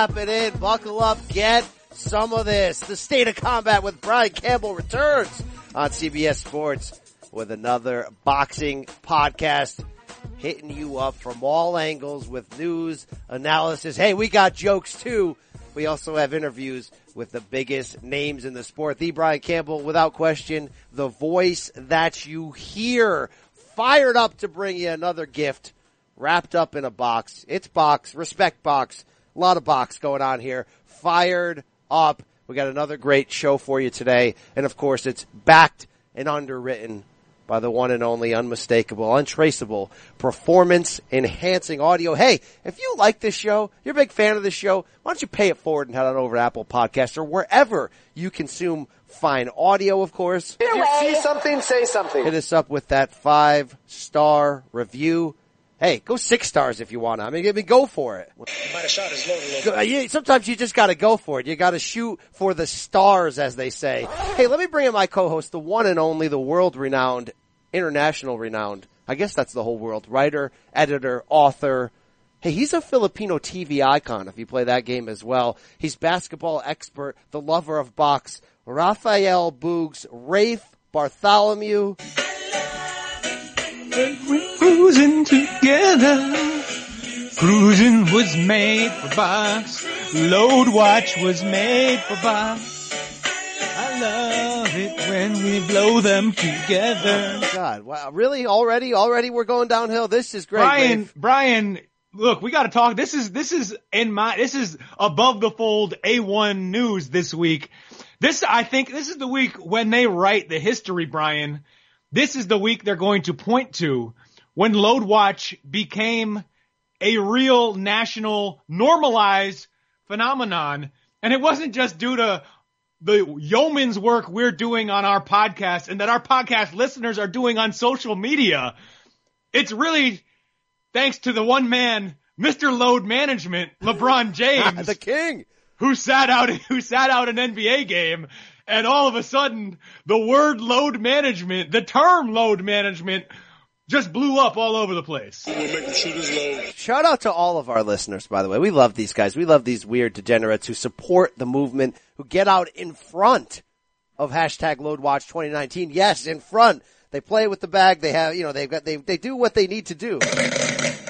Strap it in, buckle up, get some of this. The State of Combat with Brian Campbell returns on CBS Sports with another boxing podcast hitting you up from all angles with news, analysis. Hey, we got jokes too. We also have interviews with the biggest names in the sport. The Brian Campbell, without question, the voice that you hear. Fired up to bring you another gift wrapped up in a box. It's box, respect box. A lot of box going on here. Fired up. We got another great show for you today. And of course, it's backed and underwritten by the one and only unmistakable, untraceable, performance enhancing audio. Hey, if you like this show, you're a big fan of this show, why don't you pay it forward and head on over to Apple Podcasts or wherever you consume fine audio, of course. If you see something, say something. Hit us up with that five star review. Hey, go six stars if you want. I mean, I mean, go for it. Might have shot his Sometimes you just got to go for it. You got to shoot for the stars, as they say. Hey, let me bring in my co-host, the one and only, the world-renowned, international renowned. I guess that's the whole world. Writer, editor, author. Hey, he's a Filipino TV icon. If you play that game as well, he's basketball expert, the lover of box. Rafael Boogs, Rafe Bartholomew. We're cruising together. Cruising was made for box. Load watch was made for box. I love it when we blow them together. God, wow, really? Already? Already we're going downhill? This is great. Brian. Brian, look, we got to talk. This is this is in my this is above the fold A1 news this week. This I think this is the week when they write the history, Brian. This is the week they're going to point to when Load Watch became a real national normalized phenomenon. And it wasn't just due to the yeoman's work we're doing on our podcast and that our podcast listeners are doing on social media. It's really thanks to the one man, Mr. Load Management, LeBron James, the king. who sat out who sat out an NBA game, and all of a sudden the word load management, the term load management, just blew up all over the place. We'll make him load. Shout out to all of our listeners, by the way. We love these guys. We love these weird degenerates who support the movement, who get out in front of hashtag LoadWatch 2019. Yes, in front. They play with the bag. They have, you know, they've got, they, they do what they need to do.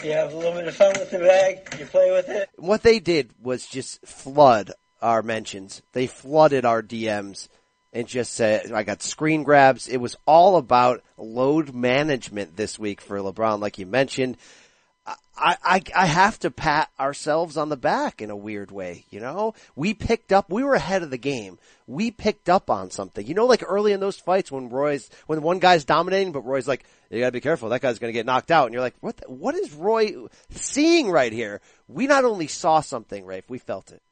You have a little bit of fun with the bag. You play with it. What they did was just flood our mentions. They flooded our DMs and just said, I got screen grabs. It was all about load management this week for LeBron, like you mentioned. I, I, I have to pat ourselves on the back in a weird way, you know? We picked up, we were ahead of the game. We picked up on something. You know, like early in those fights when Roy's, when one guy's dominating, but Roy's like, you gotta be careful, that guy's gonna get knocked out. And you're like, what, the, what is Roy seeing right here? We not only saw something, Rafe, we felt it.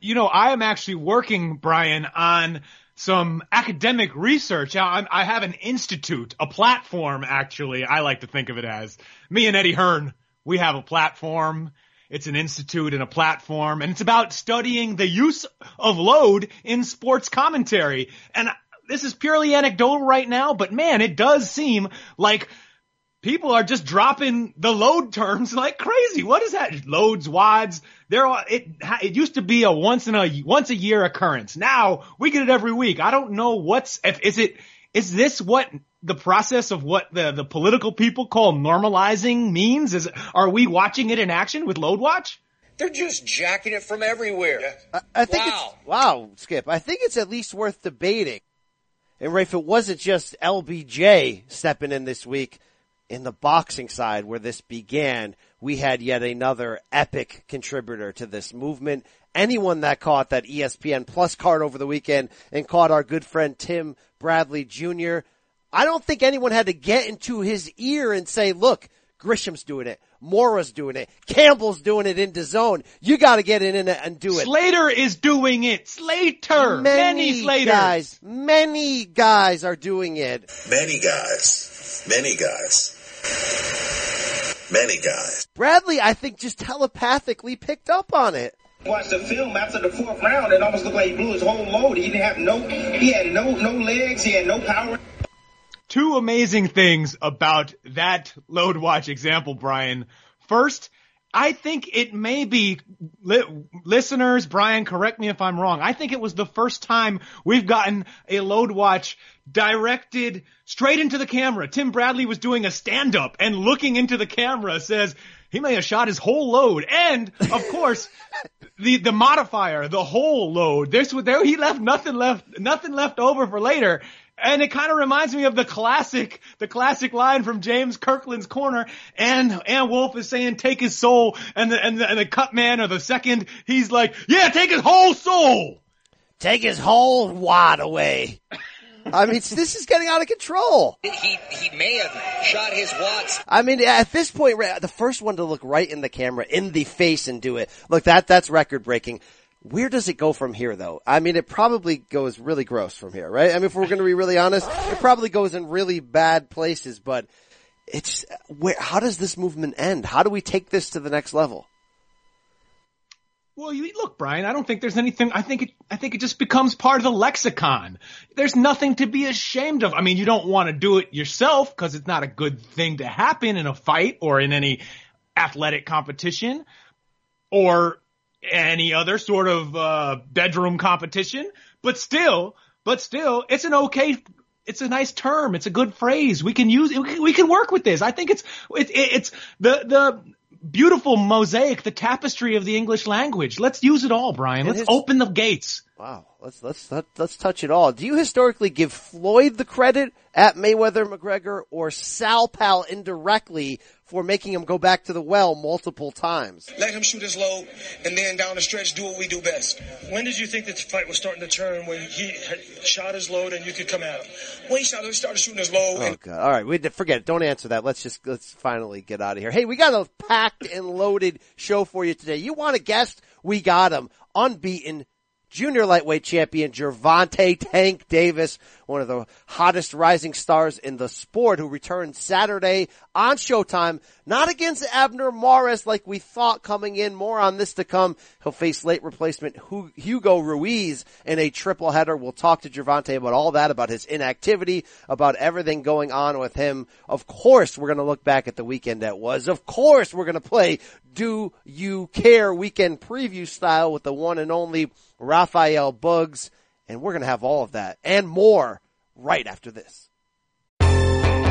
You know, I am actually working, Brian, on some academic research. I'm, I have an institute, a platform, actually. I like to think of it as me and Eddie Hearn. We have a platform. It's an institute and a platform, and it's about studying the use of load in sports commentary. And this is purely anecdotal right now, but man, it does seem like people are just dropping the load terms like crazy. What is that? Loads, wads. There are, it, it used to be a once in a, once a year occurrence. Now we get it every week. I don't know what's, if, is it, is this what the process of what the, the political people call normalizing means? Is, are we watching it in action with load watch? They're just jacking it from everywhere. I, I think Wow. it's, wow, Skip, I think it's at least worth debating. And Rafe, it wasn't just LBJ stepping in this week in the boxing side where this began. We had yet another epic contributor to this movement. Anyone that caught that ESPN Plus card over the weekend and caught our good friend Tim Bradley Jr., I don't think anyone had to get into his ear and say, look, Grisham's doing it. Mora's doing it. Campbell's doing it in the zone. You gotta get in and, and do it. Slater is doing it. Slater. Many, Slaters. guys, many guys are doing it. Many guys. Many guys. Many guys. Bradley, I think, just telepathically picked up on it. Watched the film after the fourth round, it almost looked like he blew his whole load. He didn't have no, he had no, no legs, he had no power. two amazing things about that load watch example, Brian. First, I think it may be li- listeners. Brian, correct me if I'm wrong. I think it was the first time we've gotten a load watch directed straight into the camera. Tim Bradley was doing a stand up and looking into the camera says he may have shot his whole load. And of course, the, the modifier, the whole load. This there, he left nothing left, nothing left over for later. And it kind of reminds me of the classic, the classic line from James Kirkland's corner. And and Wolfe is saying, "Take his soul," and the and the, and the cut man or the second, he's like, "Yeah, take his whole soul." Take his whole wad away. I mean, this is getting out of control. He he may have shot his watts. I mean, at this point, the first one to look right in the camera, in the face, and do it. Look, that that's record breaking. Where does it go from here though? I mean, it probably goes really gross from here, right? I mean, if we're going to be really honest, it probably goes in really bad places, but it's where, how does this movement end? How do we take this to the next level? Well, you look, Brian. I don't think there's anything. I think it. I think it just becomes part of the lexicon. There's nothing to be ashamed of. I mean, you don't want to do it yourself because it's not a good thing to happen in a fight or in any athletic competition, or any other sort of uh, bedroom competition. But still, but still, it's an okay. It's a nice term. It's a good phrase. We can use. We can, work with this. I think it's it, it, it's the the beautiful mosaic, the tapestry of the English language. Let's use it all, Brian. Let's his, open the gates. Wow. Let's let's let, let's touch it all. Do you historically give Floyd the credit at Mayweather McGregor or Sal Pal indirectly for making him go back to the well multiple times? Let him shoot his load, and then down the stretch, do what we do best. When did you think that the fight was starting to turn? When he shot his load and you could come at him? When he shot, he started shooting his load. Oh god! All right, we forget it. Don't answer that. Let's just let's finally get out of here. Hey, we got a packed and loaded show for you today. You want a guest? We got him. Unbeaten junior lightweight champion Gervonta Tank Davis, one of the hottest rising stars in the sport who returned Saturday on Showtime, not against Abner Mares like we thought coming in. More on this to come. He'll face late replacement Hugo Ruiz in a triple header. We'll talk to Gervonta about all that, about his inactivity, about everything going on with him. Of course, we're going to look back at the weekend that was. Of course, we're going to play Do You Care weekend preview style with the one and only Raphael Bugs, and we're going to have all of that and more right after this.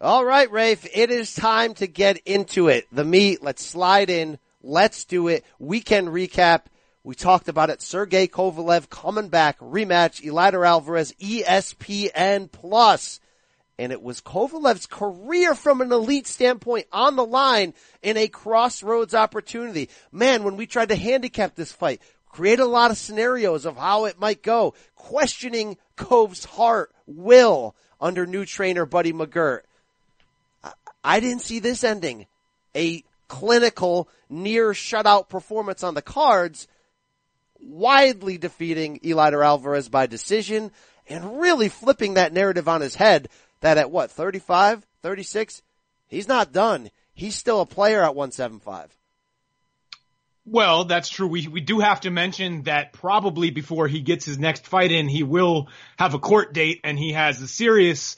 All right, Rafe, it is time to get into it. The meat, let's slide in. Let's do it. Weekend recap. We talked about it. Sergey Kovalev coming back, rematch, Eleider Alvarez, ESPN Plus. And it was Kovalev's career from an elite standpoint on the line in a crossroads opportunity. Man, when we tried to handicap this fight, create a lot of scenarios of how it might go, questioning Cove's heart, will under new trainer Buddy McGirt. I didn't see this ending. A clinical, near shutout performance on the cards, widely defeating Eleider Alvarez by decision and really flipping that narrative on his head that at what, 35, 36, he's not done. He's still a player at 175. Well, that's true. We we do have to mention that probably before he gets his next fight in, he will have a court date and he has a serious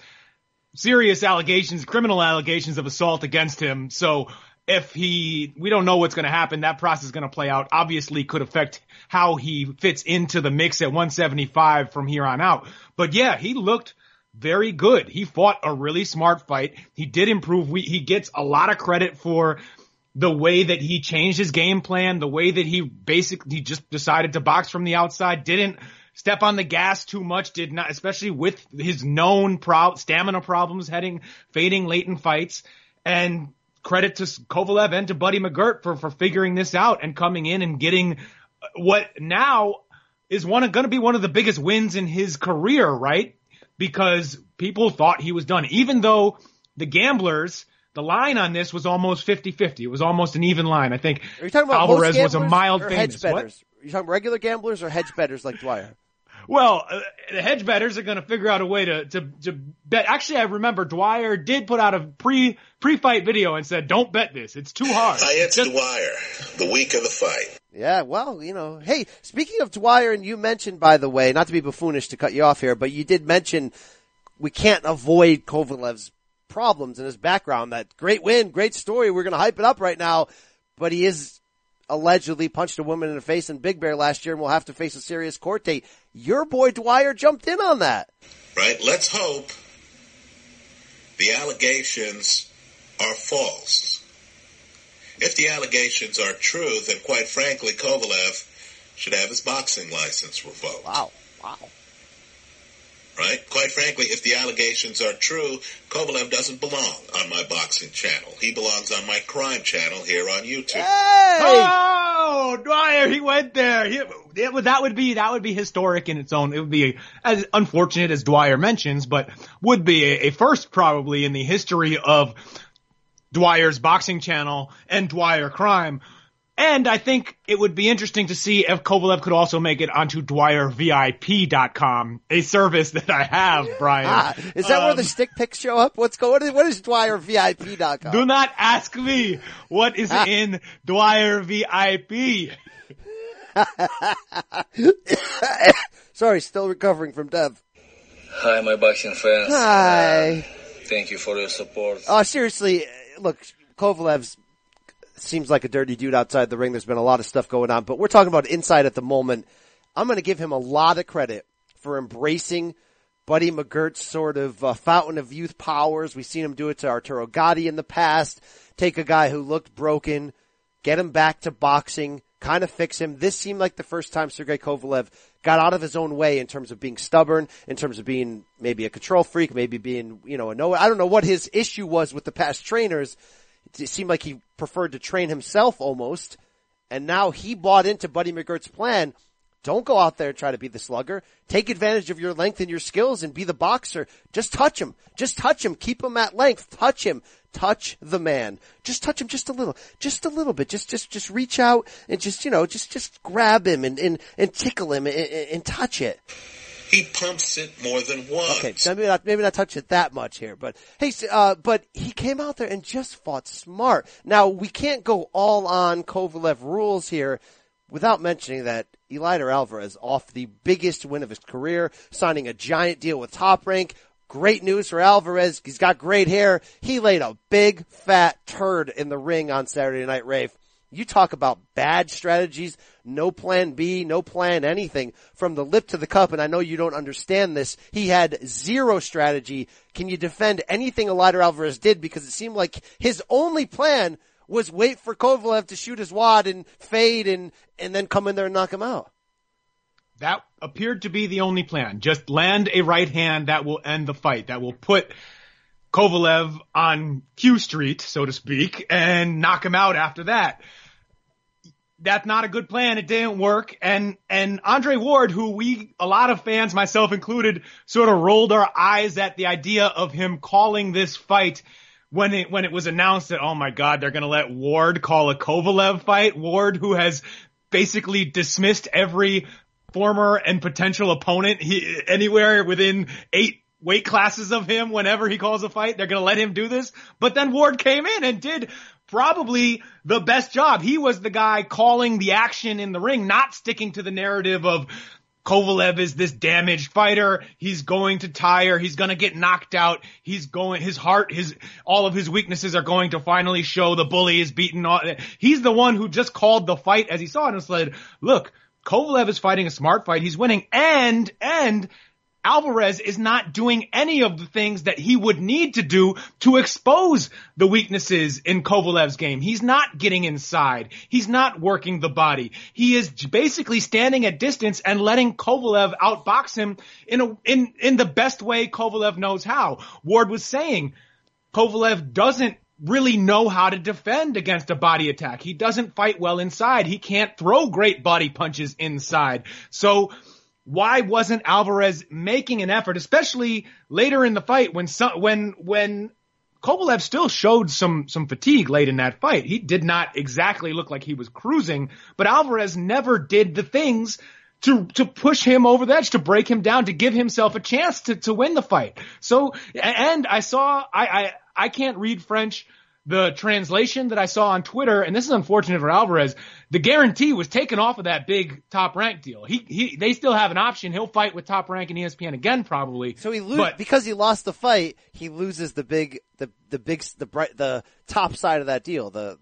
serious allegations, criminal allegations of assault against him. So if he, we don't know what's going to happen. That process is going to play out. Obviously could affect how he fits into the mix at 175 from here on out. But yeah, he looked very good. He fought a really smart fight. He did improve. We, he gets a lot of credit for the way that he changed his game plan, the way that he basically just decided to box from the outside, didn't step on the gas too much, did not, especially with his known pro- stamina problems heading, fading late in fights. And credit to Kovalev and to Buddy McGirt for, for figuring this out and coming in and getting uh, what now is one going to be one of the biggest wins in his career, right? Because people thought he was done, even though the gamblers, the line on this was almost 50-50. It was almost an even line. I think Are you talking about Alvarez was a mild famous. hedge What? betters? You talking regular gamblers or hedge betters like Dwyer? Well, uh, the hedge betters are going to figure out a way to, to, to bet. Actually, I remember Dwyer did put out a pre, pre-fight video and said, don't bet this. It's too hard. Uh, it's Dwyer, the week of the fight. Yeah, well, you know, hey, speaking of Dwyer, and you mentioned, by the way, not to be buffoonish to cut you off here, but you did mention we can't avoid Kovalev's problems in his background. That great win, great story. We're going to hype it up right now, but he is allegedly punched a woman in the face in Big Bear last year and will have to face a serious court date. Your boy Dwyer jumped in on that. Right? Let's hope the allegations are false. If the allegations are true, then quite frankly, Kovalev should have his boxing license revoked. Wow. Wow. Right? Quite frankly, if the allegations are true, Kovalev doesn't belong on my boxing channel. He belongs on my crime channel here on YouTube. Oh, Dwyer, he went there. He, it that would be, that would be historic in its own. It would be as unfortunate as Dwyer mentions, but would be a, a first probably in the history of Dwyer's boxing channel and Dwyer crime. And I think it would be interesting to see if Kovalev could also make it onto DwyerVIP.com, a service that I have, Brian. Ah, is that where Um, the stick picks show up? What's going? on? What is DwyerVIP.com? Do not ask me what is in DwyerVIP. Sorry, still recovering from Dev. Hi, my boxing fans. Hi. Thank you for your support. Oh, seriously, look, Kovalev's seems like a dirty dude outside the ring. There's been a lot of stuff going on, but we're talking about inside at the moment. I'm going to give him a lot of credit for embracing Buddy McGirt's sort of uh, fountain of youth powers. We've seen him do it to Arturo Gatti in the past. Take a guy who looked broken, get him back to boxing, kind of fix him. This seemed like the first time Sergey Kovalev got out of his own way in terms of being stubborn, in terms of being maybe a control freak, maybe being, you know, a no, I don't know what his issue was with the past trainers. It seemed like he preferred to train himself almost. And now he bought into Buddy McGirt's plan. Don't go out there and try to be the slugger. Take advantage of your length and your skills and be the boxer. Just touch him. Just touch him. Keep him at length. Touch him. Touch the man. Just touch him just a little. Just a little bit. Just, just, just reach out and just, you know, just, just grab him and, and, and tickle him and, and, touch it. He pumps it more than once. Okay, so maybe not, maybe not touch it that much here, but hey, uh, but he came out there and just fought smart. Now we can't go all on Kovalev rules here without mentioning that Eleider Alvarez off the biggest win of his career, signing a giant deal with Top Rank. Great news for Alvarez. He's got great hair. He laid a big fat turd in the ring on Saturday Night Rave. You talk about bad strategies, no plan B, no plan anything from the lip to the cup. And I know you don't understand this. He had zero strategy. Can you defend anything Eleider Alvarez did? Because it seemed like his only plan was wait for Kovalev to shoot his wad and fade and, and then come in there and knock him out. That appeared to be the only plan. Just land a right hand that will end the fight, that will put Kovalev on Q Street, so to speak, and knock him out after that. That's not a good plan. It didn't work. And, and Andre Ward, who we, a lot of fans, myself included, sort of rolled our eyes at the idea of him calling this fight when it, when it was announced that, oh my God, they're to let Ward call a Kovalev fight. Ward, who has basically dismissed every former and potential opponent he, anywhere within eight weight classes of him whenever he calls a fight. They're going to let him do this. But then Ward came in and did probably the best job. He was the guy calling the action in the ring, not sticking to the narrative of Kovalev is this damaged fighter. He's going to tire. He's going to get knocked out. He's going, his heart, his, all of his weaknesses are going to finally show the bully is beaten. He's the one who just called the fight as he saw it and said, look, Kovalev is fighting a smart fight. He's winning and, and Alvarez is not doing any of the things that he would need to do to expose the weaknesses in Kovalev's game. He's not getting inside. He's not working the body. He is basically standing at distance and letting Kovalev outbox him in a, in, in the best way Kovalev knows how. Ward was saying Kovalev doesn't really know how to defend against a body attack. He doesn't fight well inside. He can't throw great body punches inside. So why wasn't Alvarez making an effort, especially later in the fight when some, when when Kovalev still showed some some fatigue late in that fight. He did not exactly look like he was cruising, but Alvarez never did the things to to push him over the edge, to break him down, to give himself a chance to to win the fight. So and I saw I I I can't read French the translation that I saw on Twitter, and this is unfortunate for Alvarez, the guarantee was taken off of that big top rank deal. He, he, they still have an option. He'll fight with top rank and ESPN again, probably. So he loses because he lost the fight. He loses the big, the the big, the bright, the top side of that deal. The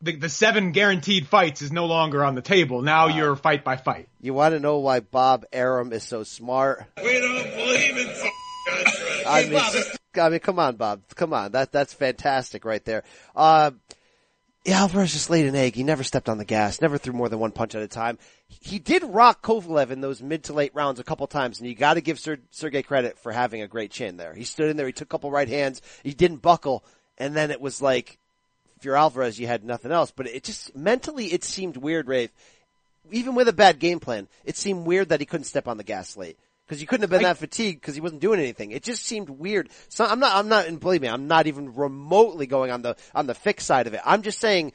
the, the seven guaranteed fights is no longer on the table. Now wow. you're fight by fight. You want to know why Bob Arum is so smart? We don't believe in. I mean, I mean, come on, Bob. Come on. That, that's fantastic right there. Uh, Alvarez just laid an egg. He never stepped on the gas, never threw more than one punch at a time. He did rock Kovalev in those mid to late rounds a couple times, and you got to give Ser- Sergey credit for having a great chin there. He stood in there, he took a couple right hands, he didn't buckle, and then it was like, if you're Alvarez, you had nothing else. But it just mentally, it seemed weird, Rafe. Even with a bad game plan, it seemed weird that he couldn't step on the gas late because you couldn't have been I, that fatigued because he wasn't doing anything. It just seemed weird. So I'm not, I'm not, and believe me, I'm not even remotely going on the, on the fixed side of it. I'm just saying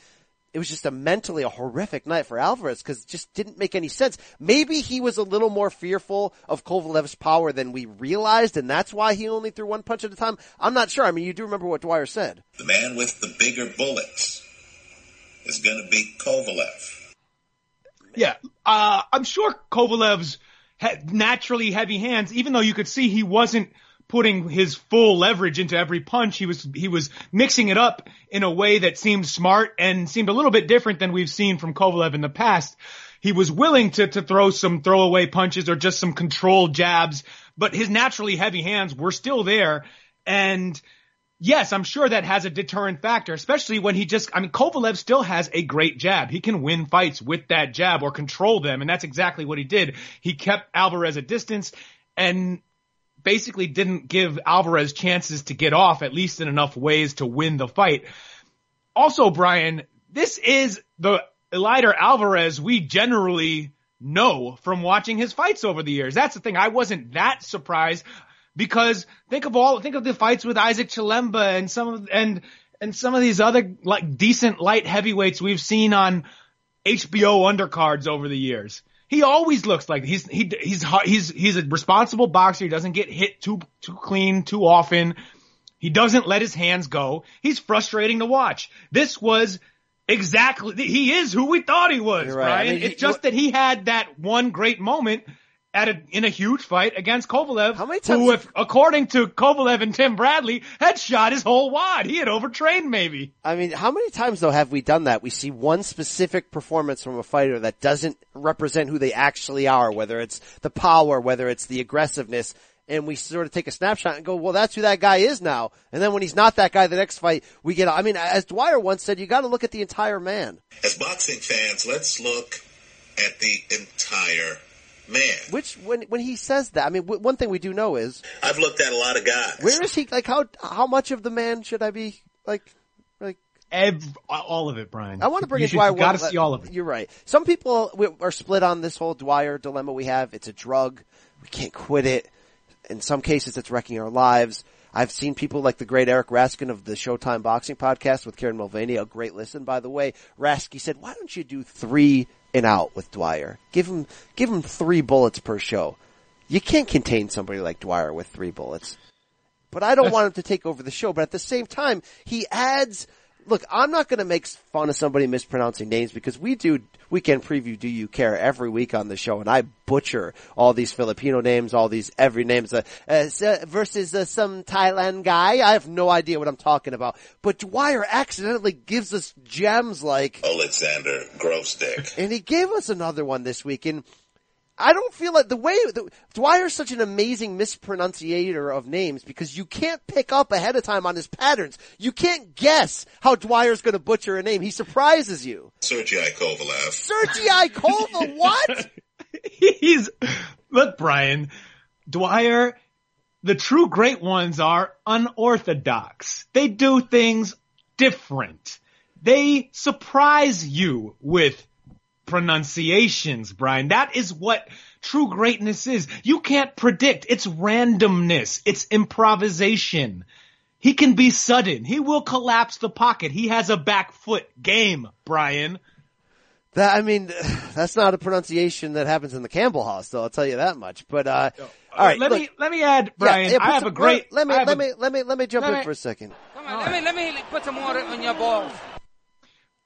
it was just a mentally a horrific night for Alvarez because it just didn't make any sense. Maybe he was a little more fearful of Kovalev's power than we realized and that's why he only threw one punch at a time. I'm not sure. I mean, you do remember what Dwyer said. The man with the bigger bullets is going to be Kovalev. Yeah, uh, I'm sure Kovalev's naturally heavy hands, even though you could see he wasn't putting his full leverage into every punch. He was, he was mixing it up in a way that seemed smart and seemed a little bit different than we've seen from Kovalev in the past. He was willing to, to throw some throwaway punches or just some controlled jabs, but his naturally heavy hands were still there. And yes, I'm sure that has a deterrent factor, especially when he just, I mean, Kovalev still has a great jab. He can win fights with that jab or control them. And that's exactly what he did. He kept Alvarez at distance and basically didn't give Alvarez chances to get off, at least in enough ways to win the fight. Also, Brian, this is the Eleider Alvarez we generally know from watching his fights over the years. That's the thing. I wasn't that surprised because think of all, think of the fights with Isaac Chilemba and some of, and, and some of these other like decent light heavyweights we've seen on HBO undercards over the years. He always looks like he's, he, he's, he's, he's a responsible boxer. He doesn't get hit too, too clean too often. He doesn't let his hands go. He's frustrating to watch. This was exactly, he is who we thought he was, right. Brian. I mean, it's just that he had that one great moment at a, in a huge fight against Kovalev, How many times who, if, according to Kovalev and Tim Bradley, had shot his whole wad. He had overtrained maybe. I mean, how many times though have we done that? We see one specific performance from a fighter that doesn't represent who they actually are, whether it's the power, whether it's the aggressiveness, and we sort of take a snapshot and go, well, that's who that guy is now. And then when he's not that guy, the next fight, we get, I mean, as Dwyer once said, you gotta look at the entire man. As boxing fans, let's look at the entire man. Which when when he says that, I mean, w- one thing we do know is I've looked at a lot of guys. Where is he? Like how how much of the man should I be like like? Every, all of it, Brian. I want to bring you in Dwyer. You got to see all of it. You're right. Some people are split on this whole Dwyer dilemma we have. It's a drug. We can't quit it. In some cases, it's wrecking our lives. I've seen people like the great Eric Raskin of the Showtime Boxing Podcast with Kieran Mulvaney, a great listen, by the way. Rasky said, why don't you do three and out with Dwyer. Give him, give him three bullets per show. You can't contain somebody like Dwyer with three bullets. But I don't want him to take over the show, but at the same time, he adds, look, I'm not gonna make fun of somebody mispronouncing names because we do weekend preview Do You Care every week on the show and I butcher all these Filipino names, all these every names, uh, uh, versus uh, some Thailand guy. I have no idea what I'm talking about. But Dwyer accidentally gives us gems like Alexander Grossdick. And he gave us another one this week and I don't feel like the way the, Dwyer's such an amazing mispronunciator of names because you can't pick up ahead of time on his patterns. You can't guess how Dwyer's going to butcher a name. He surprises you. Sergei Kovalev. Sergei Kovalev, what? He's look, Brian Dwyer. The true great ones are unorthodox. They do things different. They surprise you with pronunciations, Brian. That is what true greatness is. You can't predict. It's randomness. It's improvisation. He can be sudden. He will collapse the pocket. He has a back foot game, Brian. That I mean, that's not a pronunciation that happens in the Campbell House, though. I'll tell you that much. But uh, all right, let look, me let me add, Brian. yeah, put I have some- a great. Let me let a- me let me let me jump Let in me- for a second. Come on, let me let me put some water on your balls.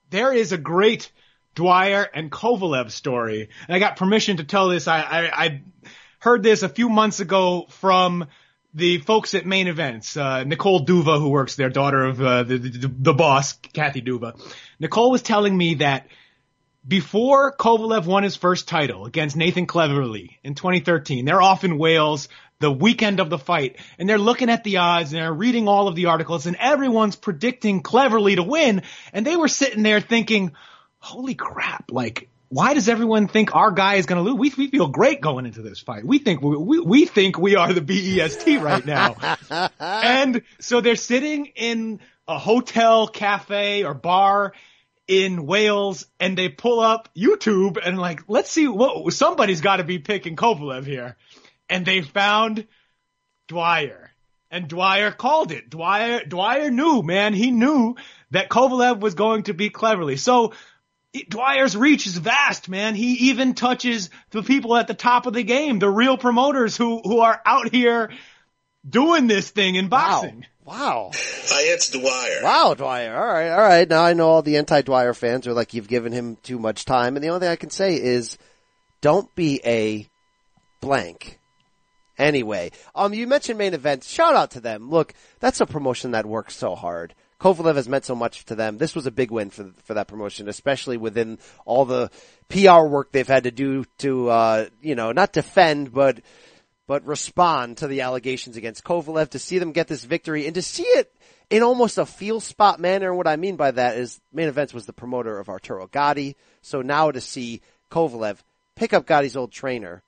there is a great Dwyer and Kovalev story. And I got permission to tell this. I, I, I heard this a few months ago from the folks at Main Events, uh, Nicole Duva, who works there, daughter of uh, the, the the boss, Kathy Duva. Nicole was telling me that before Kovalev won his first title against Nathan Cleverly in 2013, they're off in Wales the weekend of the fight and they're looking at the odds and they're reading all of the articles and everyone's predicting Cleverly to win and they were sitting there thinking, holy crap, like why does everyone think our guy is going to lose? We, we feel great going into this fight. We think we, we, we think we are the BEST right now. and so they're sitting in a hotel, cafe, or bar in Wales, and they pull up YouTube and like, let's see what somebody's got to be picking Kovalev here, and they found Dwyer, and Dwyer called it. Dwyer Dwyer knew, man, he knew that Kovalev was going to beat Cleverly. So. Dwyer's reach is vast, man. He even touches the people at the top of the game, the real promoters who, who are out here doing this thing in boxing. Wow. Hi, it's Dwyer. Wow, Dwyer. All right, all right. Now I know all the anti-Dwyer fans are like, you've given him too much time. And the only thing I can say is, don't be a blank. Anyway, um, you mentioned main events. Shout out to them. Look, that's a promotion that works so hard. Kovalev has meant so much to them. This was a big win for for that promotion, especially within all the PR work they've had to do to, uh, you know, not defend, but but respond to the allegations against Kovalev to see them get this victory and to see it in almost a feel spot manner. And what I mean by that is main events was the promoter of Arturo Gatti. So now to see Kovalev pick up Gatti's old trainer,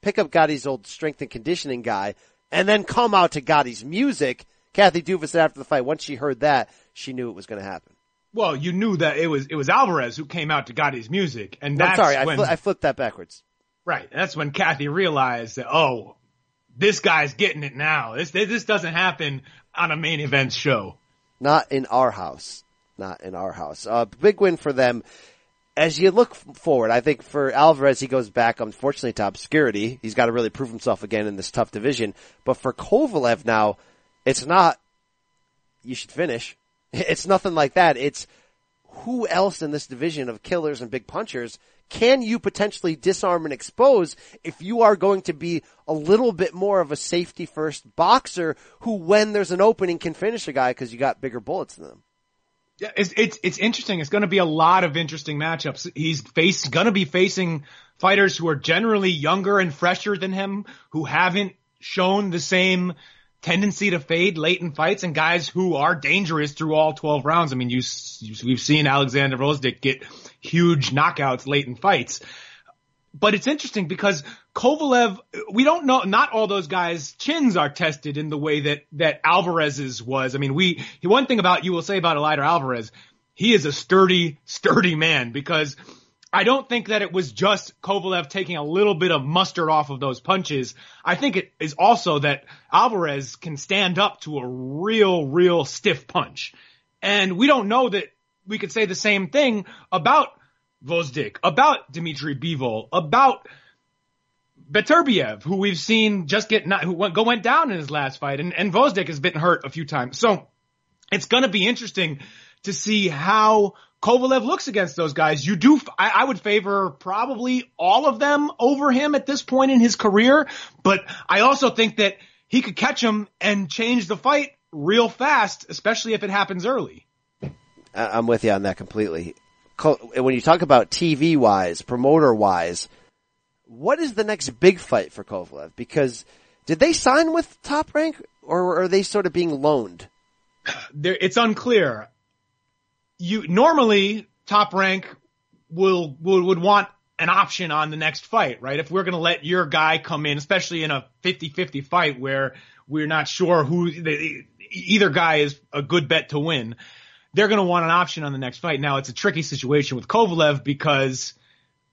pick up Gatti's old strength and conditioning guy, and then come out to Gatti's music. Kathy Duva said after the fight, once she heard that, she knew it was going to happen. Well, you knew that it was it was Alvarez who came out to Gatti's music, and I'm that's sorry, I, when fli- I flipped that backwards. right. That's when Kathy realized that oh, this guy's getting it now. This this doesn't happen on a main event show. Not in our house. Not in our house. Uh, big win for them. As you look forward, I think for Alvarez, he goes back, unfortunately, to obscurity. He's got to really prove himself again in this tough division. But for Kovalev now, it's not, you should finish. It's nothing like that. It's who else in this division of killers and big punchers can you potentially disarm and expose if you are going to be a little bit more of a safety first boxer who when there's an opening can finish a guy because you got bigger bullets than them. Yeah, it's it's it's interesting. It's going to be a lot of interesting matchups. He's face going to be facing fighters who are generally younger and fresher than him, who haven't shown the same tendency to fade late in fights, and guys who are dangerous through all 12 rounds. I mean, you, you we've seen Alexander Rosdick get huge knockouts late in fights. But it's interesting because Kovalev, we don't know, not all those guys' chins are tested in the way that, that Alvarez's was. I mean, we, one thing about, you will say about Eleider Alvarez, he is a sturdy, sturdy man because I don't think that it was just Kovalev taking a little bit of mustard off of those punches. I think it is also that Alvarez can stand up to a real, real stiff punch. And we don't know that we could say the same thing about Vozdik, about Dmitry Bivol, about Beterbiev, who we've seen just get not, who went, go went down in his last fight, and, and Vozdik has been hurt a few times. So it's going to be interesting to see how Kovalev looks against those guys. You do, I, I would favor probably all of them over him at this point in his career, but I also think that he could catch him and change the fight real fast, especially if it happens early. I'm with you on that completely. When you talk about TV wise, promoter wise, what is the next big fight for Kovalev? Because did they sign with Top Rank or are they sort of being loaned? There, it's unclear. You normally Top Rank will, will would want an option on the next fight, right? If we're going to let your guy come in, especially in a 50-50 fight where we're not sure who the, either guy is a good bet to win, they're going to want an option on the next fight. Now it's a tricky situation with Kovalev because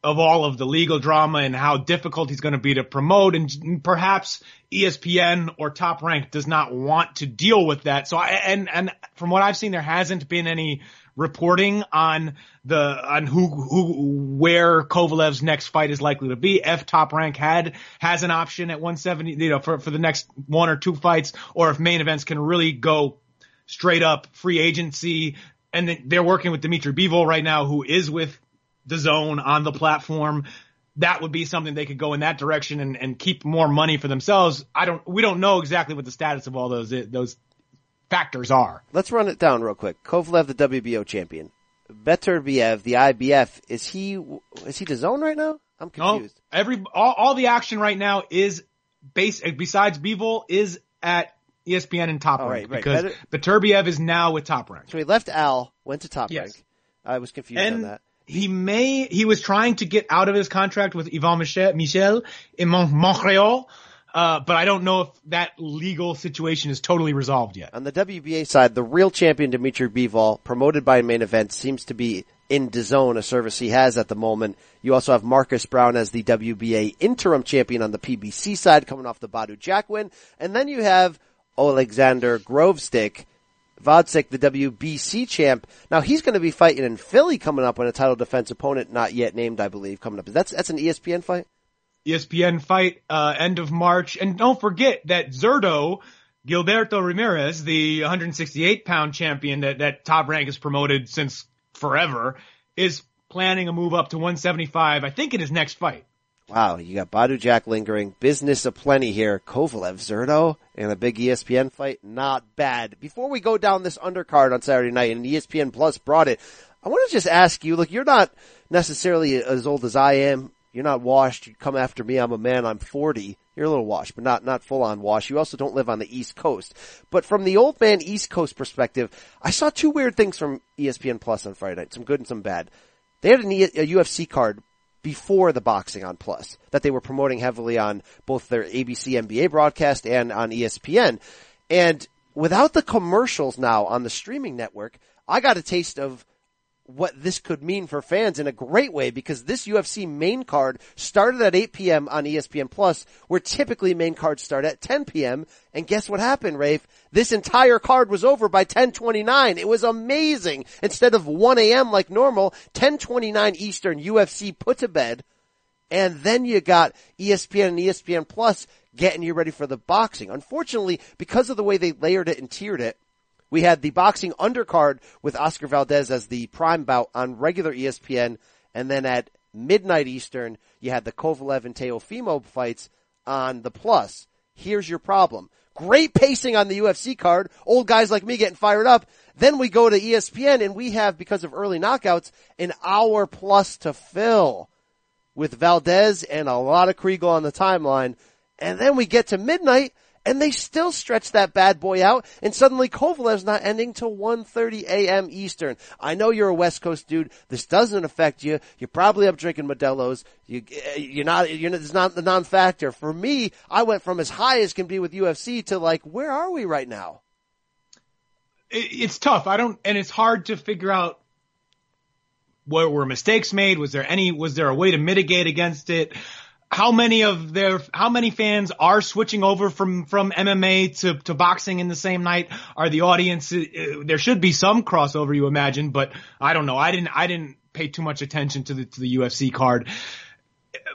of all of the legal drama and how difficult he's going to be to promote and perhaps ESPN or top rank does not want to deal with that. So I, and, and from what I've seen, there hasn't been any reporting on the, on who, who, where Kovalev's next fight is likely to be. If top rank had, has an option at 170, you know, for, for the next one or two fights, or if main events can really go straight up free agency. And they're working with Dimitri Bivol right now, who is with the zone on the platform. That would be something they could go in that direction and, and keep more money for themselves. I don't, we don't know exactly what the status of all those, those factors are. Let's run it down real quick. Kovalev, the WBO champion. Beterbiev, the IBF, is he, is he the zone right now? I'm confused. No, every, all, all the action right now is base, besides Bivol is at ESPN and Top Oh, Rank right, because Beterbiev is now with Top Rank. So he left Al, went to Top Yes. Rank. I was confused on that. he may, he was trying to get out of his contract with Yvan Michel, Michel in Mon- Montreal, uh, but I don't know if that legal situation is totally resolved yet. On the WBA side, the real champion Dimitri Bivol, promoted by main event, seems to be in DAZN, a service he has at the moment. You also have Marcus Browne as the WBA interim champion on the PBC side, coming off the Badu Jack win. And then you have Alexander Grovestick, Vodsik, the WBC champ. Now he's going to be fighting in Philly coming up on a title defense opponent, not yet named, I believe, coming up. That's, that's an ESPN fight? ESPN fight, uh, end of March. And don't forget that Zurdo, Gilberto Ramirez, the 168 pound champion that, that Top Rank has promoted since forever, is planning a move up to 175, I think in his next fight. Wow, you got Badu Jack lingering. Business aplenty here. Kovalev, Zurdo, and a big ESPN fight. Not bad. Before we go down this undercard on Saturday night, and ESPN Plus brought it, I want to just ask you, look, you're not necessarily as old as I am. You're not washed. You come after me. I'm a man. I'm 40. You're a little washed, but not, not full on washed. You also don't live on the East Coast. But from the old man East Coast perspective, I saw two weird things from ESPN Plus on Friday night. Some good and some bad. They had an e- a UFC card before the boxing on Plus that they were promoting heavily on both their ABC NBA broadcast and on ESPN. And without the commercials now on the streaming network, I got a taste of what this could mean for fans in a great way because this UFC main card started at 8 p.m. on ESPN Plus, where typically main cards start at 10 p.m. And guess what happened, Rafe? This entire card was over by 1029. It was amazing. Instead of 1 a.m. like normal, 1029 Eastern UFC put to bed. And then you got ESPN and ESPN Plus getting you ready for the boxing. Unfortunately, because of the way they layered it and tiered it, we had the boxing undercard with Oscar Valdez as the prime bout on regular ESPN, and then at midnight Eastern, you had the Kovalev and Teofimo fights on the plus. Here's your problem. Great pacing on the UFC card. Old guys like me getting fired up. Then we go to ESPN and we have, because of early knockouts, an hour plus to fill with Valdez and a lot of Kriegel on the timeline. And then we get to midnight and they still stretch that bad boy out and suddenly Kovalev's not ending till 1.30 a.m. Eastern. I know you're a West Coast dude. This doesn't affect you. You're probably up drinking Modelo's. You, eh, you're not, you're not, it's not the non-factor. For me, I went from as high as can be with UFC to like, where are we right now? It's tough. I don't, and it's hard to figure out where were mistakes made. Was there any, was there a way to mitigate against it? How many of their how many fans are switching over from from MMA to to boxing in the same night? Are the audience uh, there should be some crossover you imagine, but I don't know. I didn't I didn't pay too much attention to the to the UFC card.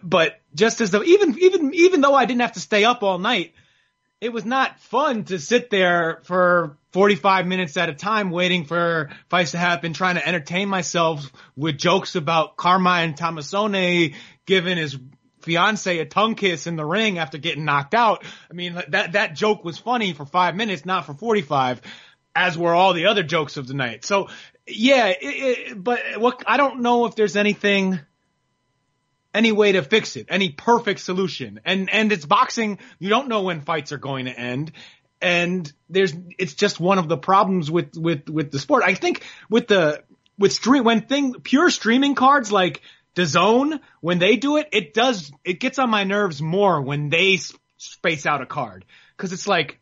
But just as though even even even though I didn't have to stay up all night, it was not fun to sit there for 45 minutes at a time waiting for fights to happen, trying to entertain myself with jokes about Carmine Tommasone giving his fiance a tongue kiss in the ring after getting knocked out. I mean, that, that joke was funny for five minutes, not for 45, as were all the other jokes of the night. So yeah, it, it, but what, I don't know if there's anything any way to fix it, any perfect solution. And, and it's boxing. You don't know when fights are going to end. And there's, it's just one of the problems with, with, with the sport. I think with the, with stream, when thing, pure streaming cards like DAZN, when they do it, it does, it gets on my nerves more when they space out a card. Cause it's like,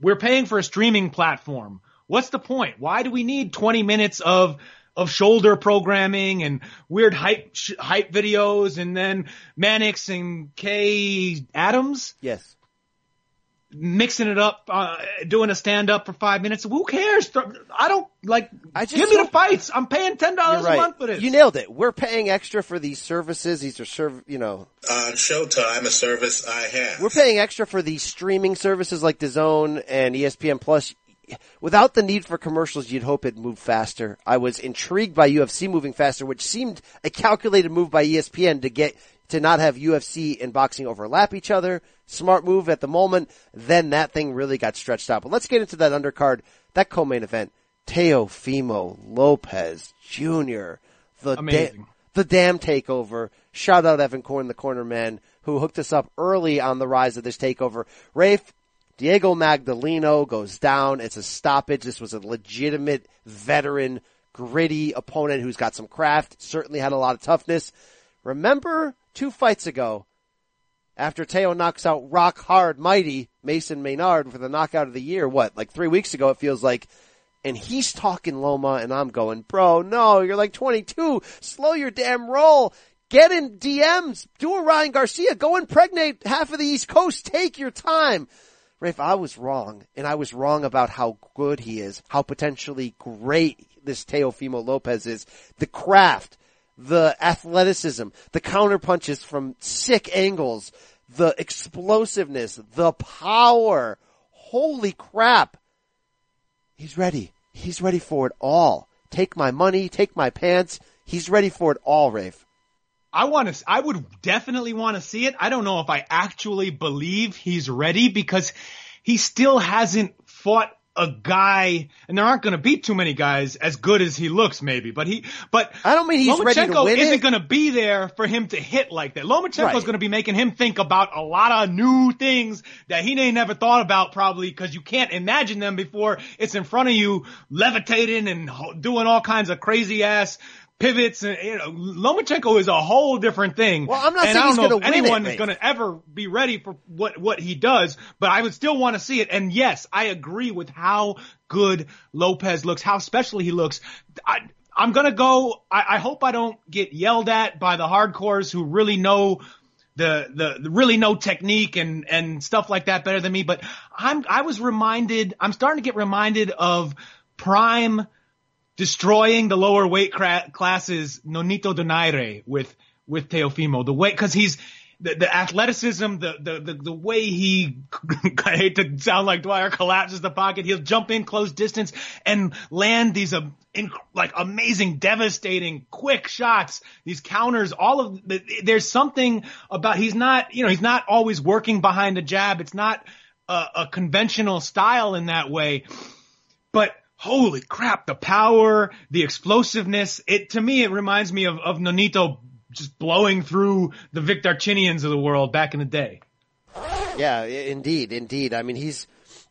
we're paying for a streaming platform. What's the point? Why do we need 20 minutes of of shoulder programming and weird hype sh- hype videos and then Mannix and Kay Adams. Yes. Mixing it up, uh, doing a stand up for five minutes. Who cares? I don't like. I just give me the fights. I'm paying ten dollars right. a month for this. You nailed it. We're paying extra for these services. These are serv, you know. On Showtime, a service I have. We're paying extra for these streaming services like DAZN and ESPN Plus without the need for commercials, you'd hope it moved faster. I was intrigued by UFC moving faster, which seemed a calculated move by ESPN to get to not have UFC and boxing overlap each other. Smart move at the moment. Then that thing really got stretched out. But let's get into that undercard, that co-main event. Teofimo Lopez Jr. The Amazing. Da- the damn takeover. Shout out Evan Korn, the corner man, who hooked us up early on the rise of this takeover. Rafe, Diego Magdaleno goes down. It's a stoppage. This was a legitimate veteran, gritty opponent who's got some craft, certainly had a lot of toughness. Remember two fights ago, after Teo knocks out rock hard mighty Mason Menard for the knockout of the year, what, like three weeks ago it feels like, and he's talking Loma and I'm going, bro, no, you're like 22, slow your damn roll. Get in DMs, do a Ryan Garcia, go impregnate half of the East Coast, take your time. Rafe, I was wrong, and I was wrong about how good he is, how potentially great this Teofimo Lopez is, the craft, the athleticism, the counter punches from sick angles, the explosiveness, the power. Holy crap. He's ready. He's ready for it all. Take my money, take my pants. He's ready for it all, Rafe. I want to, I would definitely want to see it. I don't know if I actually believe he's ready because he still hasn't fought a guy, and there aren't going to be too many guys as good as he looks, maybe. But he, but I don't mean he's ready to Lomachenko isn't going to be there for him to hit like that. Lomachenko's Right. going to be making him think about a lot of new things that he ain't never thought about, probably because you can't imagine them before it's in front of you, levitating and ho- doing all kinds of crazy ass. Pivots and you know, Lomachenko is a whole different thing. Well, I'm not and saying I don't know gonna if anyone is going to ever be ready for what what he does, but I would still want to see it. And yes, I agree with how good Lopez looks, how special he looks. I, I'm gonna go. I, I hope I don't get yelled at by the hardcores who really know the, the the really know technique and and stuff like that better than me. But I'm I was reminded. I'm starting to get reminded of prime destroying the lower weight cra- classes Nonito Donaire with with Teofimo. The way because he's the, the athleticism the, the the the way he I hate to sound like Dwyer collapses the pocket he'll jump in close distance and land these um, inc- like amazing devastating quick shots these counters all of the, there's something about he's not you know he's not always working behind a jab. It's not a, a conventional style in that way. But holy crap, the power, the explosiveness. It to me, it reminds me of, of Nonito just blowing through the Vic Darchinyans of the world back in the day. Yeah, indeed, indeed. I mean, he's,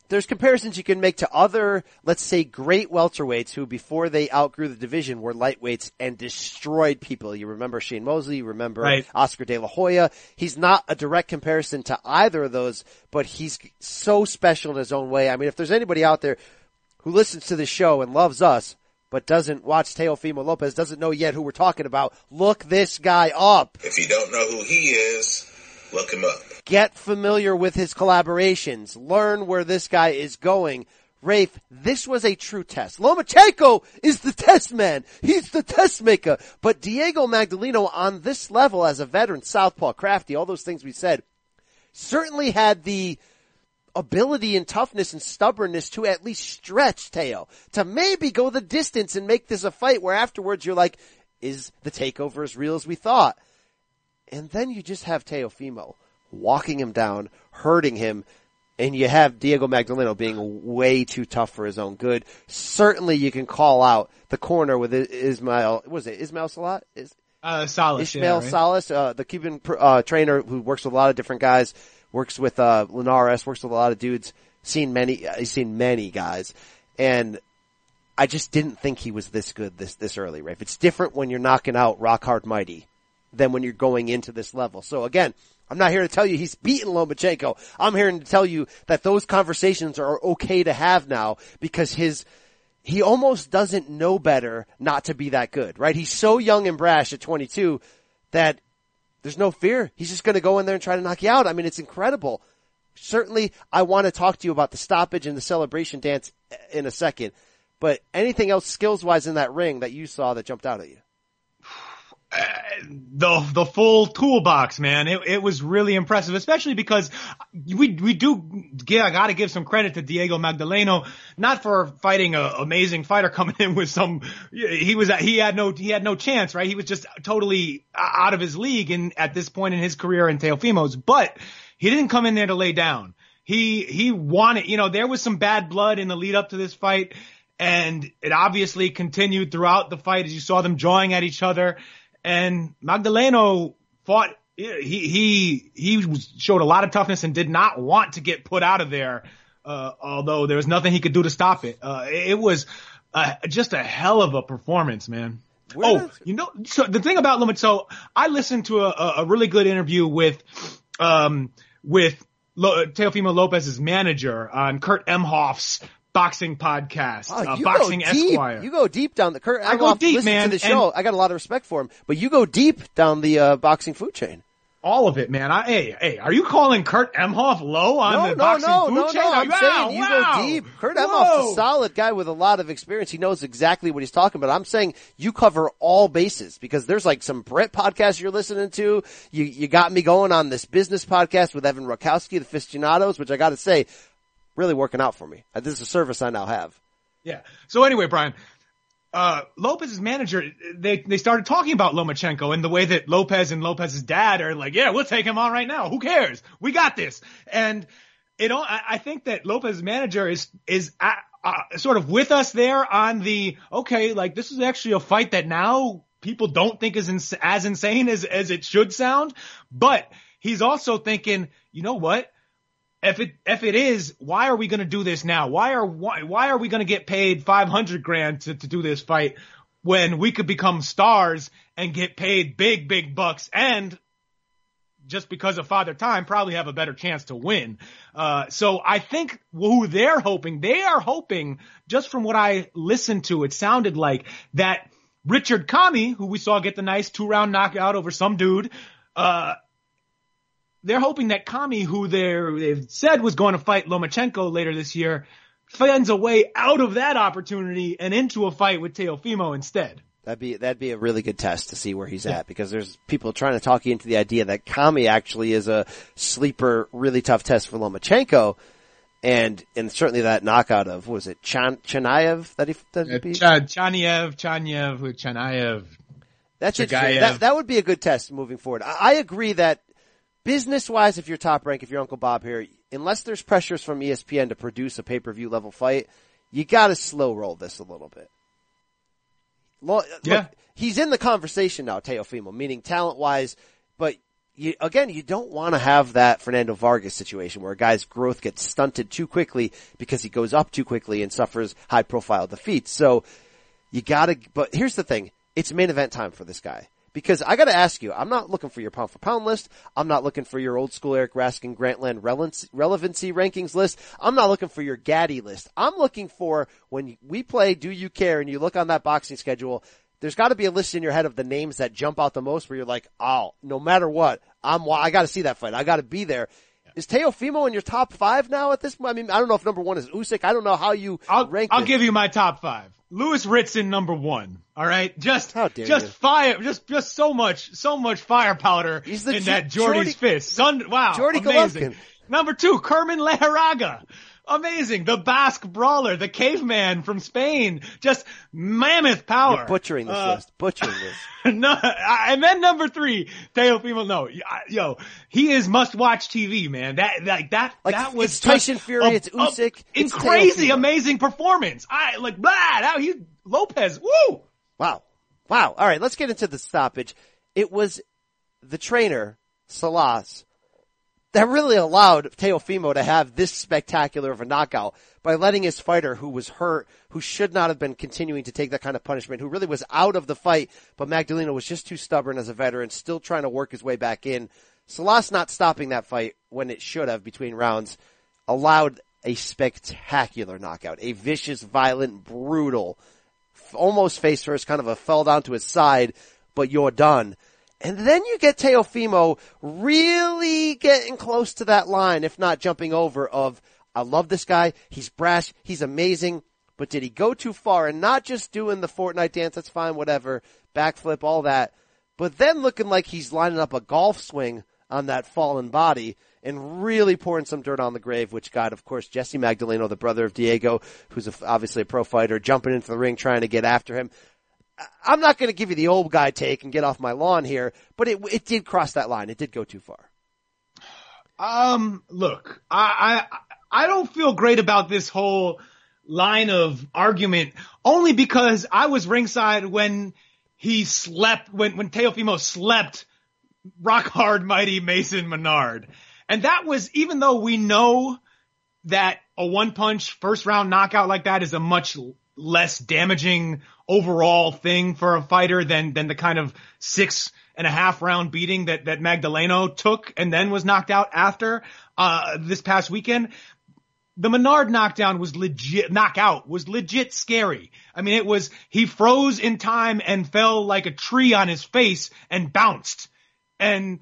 there's comparisons you can make to other, let's say, great welterweights who before they outgrew the division were lightweights and destroyed people. You remember Shane Mosley, you remember Right. Oscar De La Hoya. He's not a direct comparison to either of those, but he's so special in his own way. I mean, if there's anybody out there who listens to the show and loves us, but doesn't watch Teofimo Lopez, doesn't know yet who we're talking about, look this guy up. If you don't know who he is, look him up. Get familiar with his collaborations. Learn where this guy is going. Rafe, this was a true test. Lomachenko is the test man. He's the test maker. But Diego Magdaleno on this level as a veteran, southpaw, crafty, all those things we said, certainly had the ability and toughness and stubbornness to at least stretch Teo, to maybe go the distance and make this a fight where afterwards you're like, is the takeover as real as we thought? And then you just have Teofimo walking him down, hurting him, and you have Diego Magdaleno being way too tough for his own good. Certainly you can call out the corner with Ismail, what was it Ismail Salat? Is, Uh, Salas, Ishmael yeah, right? Salas, uh, the Cuban uh, trainer who works with a lot of different guys, works with uh, Linares, works with a lot of dudes. Seen many, uh, he's seen many guys, and I just didn't think he was this good this this early. Right? It's different when you're knocking out Rock Hard Mighty than when you're going into this level. So again, I'm not here to tell you he's beaten Lomachenko. I'm here to tell you that those conversations are okay to have now because his he almost doesn't know better not to be that good, right? He's so young and brash at 22 that there's no fear. He's just going to go in there and try to knock you out. I mean, it's incredible. Certainly, I want to talk to you about the stoppage and the celebration dance in a second, but anything else skills wise in that ring that you saw that jumped out at you? The the full toolbox, man. It it was really impressive, especially because we we do yeah, I got to give some credit to Diego Magdaleno, not for fighting a amazing fighter coming in with some he was he had no he had no chance, right? He was just totally out of his league and at this point in his career in Teofimo's, but he didn't come in there to lay down. He he wanted, you know, there was some bad blood in the lead up to this fight and it obviously continued throughout the fight as you saw them jawing at each other and Magdaleno fought. He he he showed a lot of toughness and did not want to get put out of there. Uh, although there was nothing he could do to stop it. Uh, it was uh, just a hell of a performance, man. oh, you know, so the thing about Limit, so I listened to a, a really good interview with, um, with Lo, Teofimo Lopez's manager on Kurt Emhoff's boxing podcast, Oh, uh, Boxing. Esquire. You go deep down the Kurt. I go deep, man, To the show, I got a lot of respect for him, but you go deep down the uh, boxing food chain. All of it, man. I, hey, hey, are you calling Kurt Emhoff low on no, the no, boxing no, food no, chain? no. I'm wow, saying you wow. go deep. Kurt Emhoff's a solid guy with a lot of experience. He knows exactly what he's talking about. I'm saying you cover all bases because there's like some Brit podcasts you're listening to. You you got me going on this business podcast with Evan Rakowski, the Fistianados, which I got to say, really working out for me. Uh, This is a service I now have. Yeah. So anyway, Brian, uh, Lopez's manager, they, they started talking about Lomachenko and the way that Lopez and Lopez's dad are like, yeah, we'll take him on right now. Who cares? We got this. And it all, I, think that Lopez's manager is, is uh, uh, sort of with us there on the, okay, like this is actually a fight that now people don't think is ins- as insane as, as it should sound. But he's also thinking, you know what? If it if it is, why are we going to do this now? Why are why, why are we going to get paid five hundred grand to, to do this fight when we could become stars and get paid big big bucks and just because of father time probably have a better chance to win. Uh, so I think who they're hoping, they are hoping just from what I listened to, it sounded like that Richard Commey, who we saw get the nice two round knockout over some dude, uh, they're hoping that Commey, who they're, they've said was going to fight Lomachenko later this year, finds a way out of that opportunity and into a fight with Teofimo instead. That'd be that'd be a really good test to see where he's at because there's people trying to talk you into the idea that Commey actually is a sleeper, really tough test for Lomachenko, and and certainly that knockout of was it Chan Chanayev that he that he beat? Ch- Chaniev, Chaniev, Chanayev. That's interesting. Chagayev. That that would be a good test moving forward. I, I agree that business wise, if you're top rank, if you're Uncle Bob here, unless there's pressures from ESPN to produce a pay per view level fight, you got to slow roll this a little bit. Lo- Yeah. Look, he's in the conversation now, Teofimo, meaning talent wise, but you, again, you don't want to have that Fernando Vargas situation where a guy's growth gets stunted too quickly because he goes up too quickly and suffers high profile defeats. So you gotta, but here's the thing. It's main event time for this guy. Because I gotta ask you, I'm not looking for your pound for pound list. I'm not looking for your old school Eric Raskin Grantland relevancy, rankings list. I'm not looking for your Gatti list. I'm looking for when we play Do You Care and you look on that boxing schedule, there's gotta be a list in your head of the names that jump out the most where you're like, oh, no matter what, I'm, I gotta see that fight. I gotta be there. Is Teofimo in your top five now at this point? I mean, I don't know if number one is Usyk. I don't know how you I'll, rank I'll this. give you my top five. Lewis Ritson number one. All right, just just you. fire, just just so much, so much fire powder in Ju- that Jordy's Jordy- fist. Sun, wow, Jordy amazing. Golovkin. Number two, Kerman Lejarraga. Amazing. The Basque brawler, the caveman from Spain. Just mammoth power. You're butchering this Uh, list. Butchering this. no, I- and then number three, Teofimo. No, yo, he is must-watch TV, man. That like that Like, that was it's Tyson Fury, a- it's Usyk, it's it's crazy, Teofimo. amazing performance. I like blah. Now he Lopez. Woo. Wow. Wow. All right, let's get into the stoppage. it was the trainer, Salas, that really allowed Teofimo to have this spectacular of a knockout by letting his fighter who was hurt, who should not have been continuing to take that kind of punishment, who really was out of the fight, but Magdaleno was just too stubborn as a veteran, still trying to work his way back in. Salas not stopping that fight when it should have between rounds allowed a spectacular knockout, a vicious, violent, brutal, almost face first, kind of a fell down to his side, but you're done. And then you get Teofimo really getting close to that line, if not jumping over of, I love this guy. He's brash. He's amazing. But did he go too far and not just doing the Fortnite dance? That's fine, whatever. Backflip, all that. But then looking like he's lining up a golf swing on that fallen body and really pouring some dirt on the grave, which got, of course, Jesse Magdaleno, the brother of Diego, who's obviously a pro fighter, jumping into the ring trying to get after him. I'm not going to give you the old guy take and get off my lawn here, but it it did cross that line. It did go too far. Um, look, I I I don't feel great about this whole line of argument only because I was ringside when he slept when when Teofimo slept rock hard mighty Mason Menard. And that was even though we know that a one punch first round knockout like that is a much less damaging overall thing for a fighter than than the kind of six and a half round beating that that Magdaleno took and then was knocked out after uh this past weekend. The Menard knockdown was legit knockout was legit scary. I mean it was he froze in time and fell like a tree on his face and bounced. And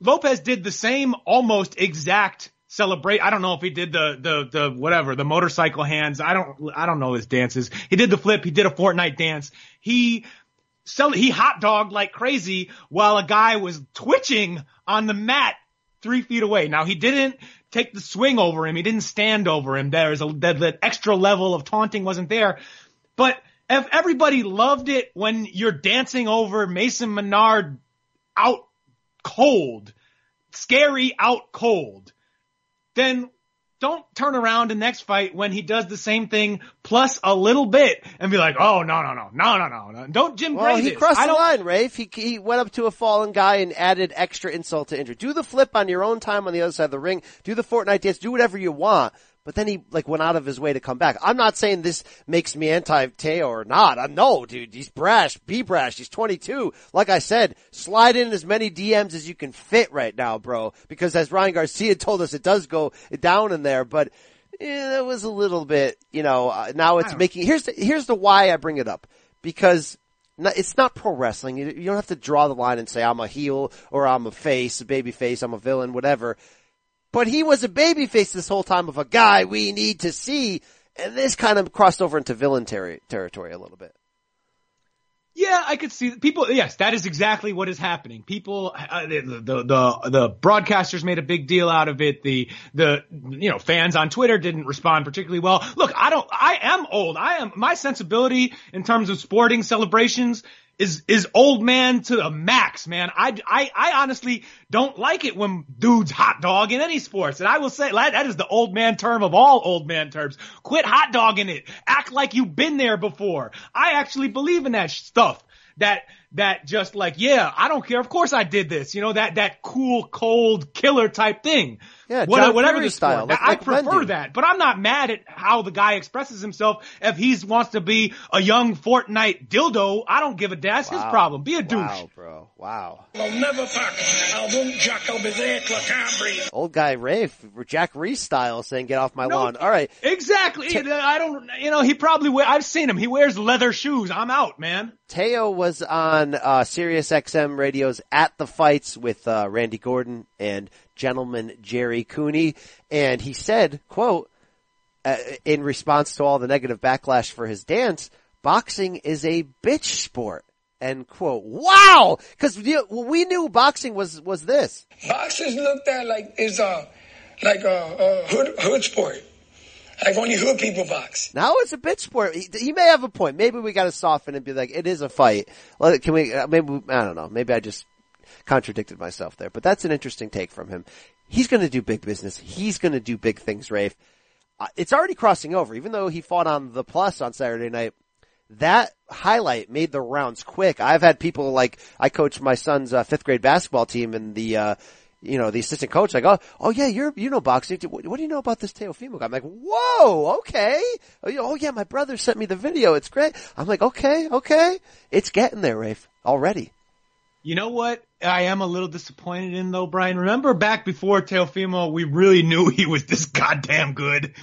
Lopez did the same almost exact celebrate. I don't know if he did the, the, the, whatever, the motorcycle hands. I don't, I don't know his dances. He did the flip. He did a Fortnite dance. He, sell, he hot dogged like crazy while a guy was twitching on the mat three feet away. Now he didn't take the swing over him. He didn't stand over him. There's a, that, that extra level of taunting wasn't there. But if everybody loved it when you're dancing over Mason Menard out cold, scary out cold, then don't turn around in next fight when he does the same thing plus a little bit and be like, oh no no no no no no no don't Jim Well, Gray he this. crossed the line, Rafe. He he went up to a fallen guy and added extra insult to injury. Do the flip on your own time on the other side of the ring. Do the Fortnite dance. Do whatever you want. But then he like went out of his way to come back. I'm not saying this makes me anti Teo or not. I know, dude. He's brash. Be brash. He's 22. Like I said, slide in as many DMs as you can fit right now, bro. Because as Ryan Garcia told us, it does go down in there. But yeah, that was a little bit, you know. Uh, now it's making. Here's the, here's the why I bring it up because it's not pro wrestling. You, you don't have to draw the line and say I'm a heel or I'm a face, a baby face, I'm a villain, whatever. But he was a baby face this whole time of a guy we need to see, and this kind of crossed over into villain terri territory a little bit. Yeah, I could see people. Yes, that is exactly what is happening. People, uh, the, the the the broadcasters made a big deal out of it. The the you know fans on Twitter didn't respond particularly well. Look, I don't. I am old. I am my sensibility in terms of sporting celebrations is is old man to the max, man. I, I, I honestly don't like it when dudes hot dog in any sports. And I will say that that is the old man term of all old man terms. Quit hot dogging it. Act like you've been there before. I actually believe in that stuff. That that just like, yeah, I don't care. Of course I did this. You know, that that cool, cold killer type thing. Yeah, What- whatever Fury the style, like I Michael prefer Bendu. that, but I'm not mad at how the guy expresses himself. If he wants to be a young Fortnite dildo, I don't give a damn. That's his problem. Be a douche. Wow, bro. Wow. I'll never fuck. I won't jack up his head till I can't breathe. Old guy Rafe, Jack Reese style saying get off my No, lawn. All right. Exactly. I don't, you know, he probably, wear, I've seen him. He wears leather shoes. I'm out, man. Teo was on uh, Sirius XM radios at the fights with uh, Randy Gordon and gentleman Jerry Cooney, and he said, "quote uh, In response to all the negative backlash for his dance, boxing is a bitch sport." End quote. Wow, because we knew boxing was was this. Boxers looked at like is a like a, a hood hood sport. Like only hood people box. Now it's a bitch sport. He, he may have a point. Maybe we got to soften and be like, it is a fight. Can we? uh, Maybe I don't know. Maybe I just contradicted myself there. But that's an interesting take from him. He's going to do big business. He's going to do big things, Rafe. Uh, it's already crossing over. Even though he fought on the plus on Saturday night, that highlight made the rounds quick. I've had people like, I coach my son's uh, fifth grade basketball team and the, uh, you know, the assistant coach, like, oh, oh yeah, you're, you know boxing. What, what do you know about this Teofimo guy? I'm like, whoa, okay. Oh, you oh yeah, my brother sent me the video. It's great. I'm like, okay, okay. It's getting there, Rafe, already. You know what I am a little disappointed in though, Brian? Remember back before Teofimo, we really knew he was this goddamn good.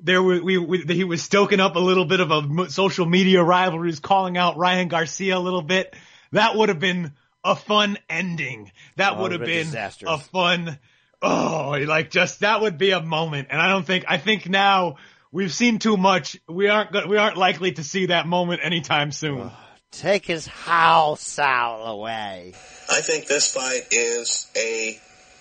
There we, we, we he was stoking up a little bit of a social media rivalry, was calling out Ryan Garcia a little bit. That would have been a fun ending. That Oh, would have been disastrous. a fun, oh, like just, that would be a moment. And I don't think, I think now we've seen too much. We aren't, we aren't likely to see that moment anytime soon. Take his house out away. I think this fight is a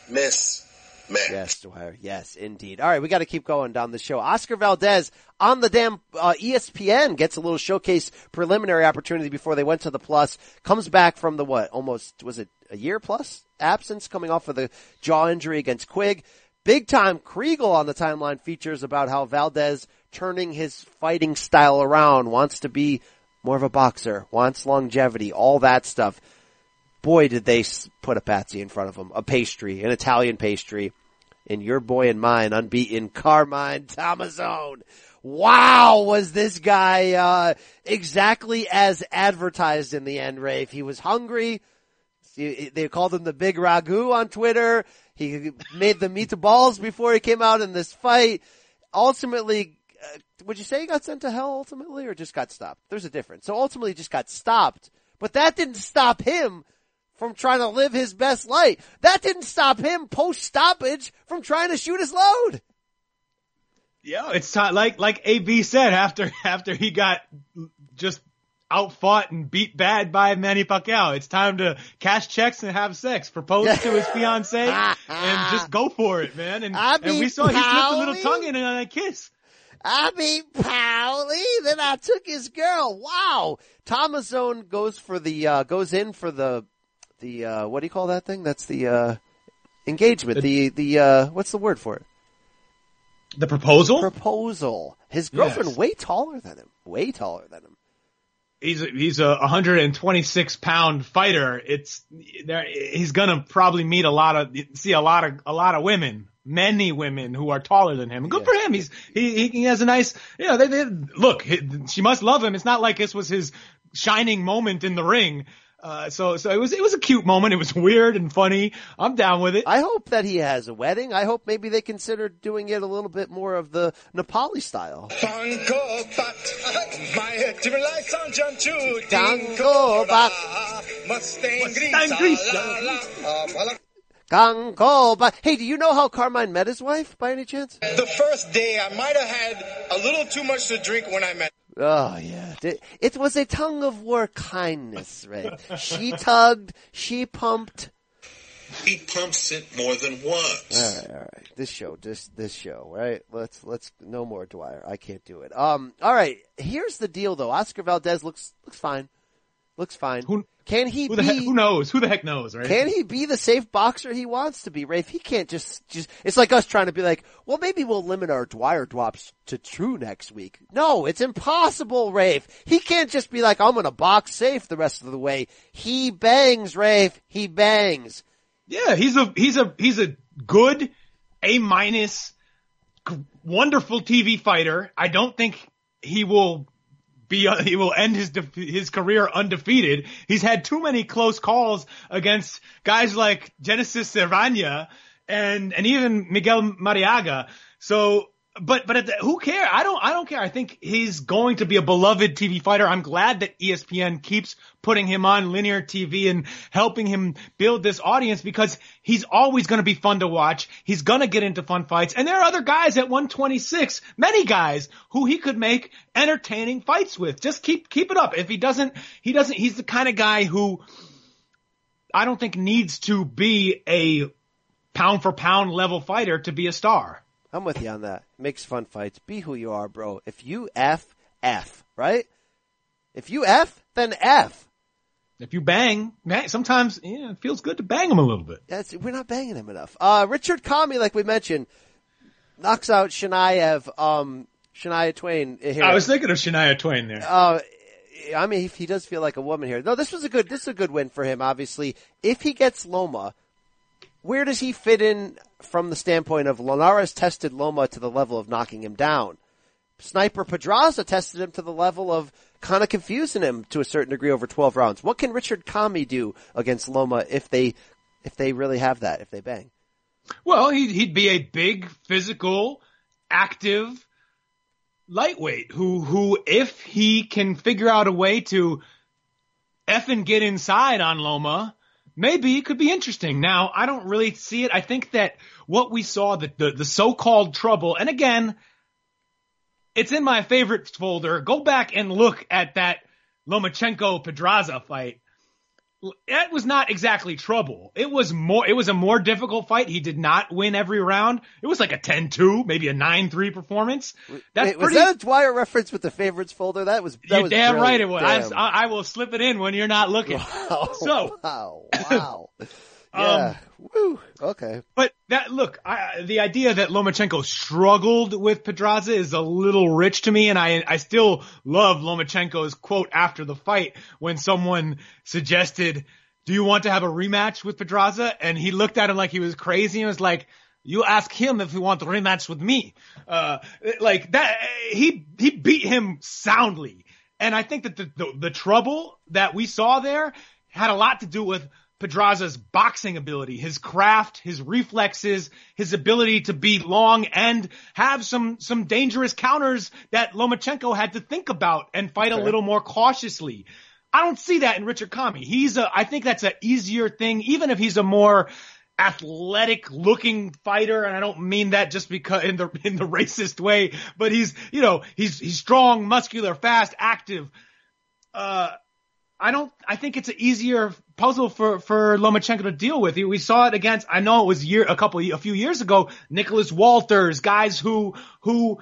mismatch. Yes, Dwyer. Yes, indeed. All right, we got to keep going down the show. Oscar Valdez on the damn uh, ESPN gets a little showcase preliminary opportunity before they went to the plus. Comes back from the what? Almost was it a year plus absence coming off of the jaw injury against Quigg. Big time Kriegel on the timeline features about how Valdez turning his fighting style around, wants to be more of a boxer, wants longevity, all that stuff boy, did they put a patsy in front of him, a pastry, an Italian pastry, and your boy and mine, unbeaten Carmine Tommasone. Wow, was this guy uh, exactly as advertised in the end, Rafe? He was hungry. They called him the Big Ragu on Twitter. He made the meatballs before he came out in this fight. Ultimately, uh, would you say he got sent to hell ultimately, or just got stopped? There's a difference. So ultimately, he just got stopped, but that didn't stop him from trying to live his best life. That didn't stop him post stoppage from trying to shoot his load. Yeah, it's time, like like AB said after after he got just outfought and beat bad by Manny Pacquiao. It's time to cash checks and have sex, propose to his fiance, and just go for it, man. And, and we saw he slipped a little tongue in on a kiss. I mean, Paulie, then I took his girl. Wow. Tommasone goes for the, uh, goes in for the, the, uh, what do you call that thing? That's the, uh, engagement. The, the, uh, what's the word for it? The proposal? Proposal. His girlfriend Yes. way taller than him. Way taller than him. He's a, he's a 126 pound fighter. It's there. He's gonna probably meet a lot of see a lot of a lot of women, many women who are taller than him. And good for him. He's he he has a nice you know they, they look. he- She must love him. It's not like this was his shining moment in the ring. Uh, so so it was it was a cute moment. It was weird and funny. I'm down with it. I hope that he has a wedding. I hope maybe they consider doing it a little bit more of the Nepali style. Tango bat, my different lights Chu. Tango bat. Mustang Mustang Gango, but hey, do you know how Carmine met his wife by any chance? The first day, I might have had a little too much to drink when I met. Oh yeah, it, it was a tongue of war kindness, right? she tugged, she pumped. He pumps it more than once. All right, all right. This show, this this show, right? Let's let's no more Dwyer. I can't do it. Um, all right. Here's the deal, though. Oscar Valdez looks looks fine. Looks fine. Who, can he who be? heck, who knows? Who the heck knows, right? Can he be the safe boxer he wants to be, Rafe? He can't just, just, it's like us trying to be like, well, maybe we'll limit our Dwyer drops to two next week. No, it's impossible, Rafe. He can't just be like, I'm gonna box safe the rest of the way. He bangs, Rafe. He bangs. Yeah, he's a he's a he's a good A minus, wonderful TV fighter. I don't think he will be uh, he will end his def- his career undefeated. He's had too many close calls against guys like Genesis Servania and and even Miguel Marriaga. So. But but at the, who care? I don't I don't care. I think he's going to be a beloved TV fighter. I'm glad that ESPN keeps putting him on linear TV and helping him build this audience because he's always going to be fun to watch. He's going to get into fun fights. And there are other guys at 126, many guys who he could make entertaining fights with. Just keep keep it up. If he doesn't he doesn't he's the kind of guy who I don't think needs to be a pound for pound level fighter to be a star. I'm with you on that. Makes fun fights. Be who you are, bro. If you F, F, right? If you F, then F. If you bang, sometimes yeah, it feels good to bang him a little bit. That's, we're not banging him enough. Uh, Richard Commey, like we mentioned, knocks out Shanaev. Um, Shania Twain here. I was thinking of Shania Twain there. Uh, I mean, he, he does feel like a woman here. No, this was a good, this is a good win for him, obviously. If he gets Loma, where does he fit in from the standpoint of Linares tested Loma to the level of knocking him down? Sniper Pedraza tested him to the level of kind of confusing him to a certain degree over 12 rounds. What can Richard Commey do against Loma if they, if they really have that, if they bang? Well, he'd, he'd be a big, physical, active lightweight who, who, if he can figure out a way to effing get inside on Loma, maybe it could be interesting. Now, I don't really see it. I think that what we saw, the, the, the so-called trouble, and again, it's in my favorites folder. Go back and look at that Lomachenko Pedraza fight. That was not exactly trouble. It was more, it was a more difficult fight. He did not win every round. It was like a 10-2, maybe a 9-3 performance. That's Wait, pretty, was that a Dwyer reference with the favorites folder? That was, that you're was damn right it was. I, I, will slip it in when you're not looking. Wow. So. Wow. Wow. Yeah. Um, Woo. Okay. But that look, I, the idea that Lomachenko struggled with Pedraza is a little rich to me, and I I still love Lomachenko's quote after the fight when someone suggested, "Do you want to have a rematch with Pedraza?" And he looked at him like he was crazy and was like. You ask him if he wants a rematch with me. Uh, like that, he, he beat him soundly. And I think that the, the, the trouble that we saw there had a lot to do with Pedraza's boxing ability, his craft, his reflexes, his ability to be long and have some, some dangerous counters that Lomachenko had to think about and fight okay. a little more cautiously. I don't see that in Richard Commey. He's a, I think that's an easier thing, even if he's a more athletic looking fighter. And I don't mean that just because in the, in the racist way, but he's, you know, he's, he's strong, muscular, fast, active. Uh, I don't, I think it's an easier puzzle for, for Lomachenko to deal with. We saw it against, I know it was year, a couple, a few years ago, Nicholas Walters, guys who, who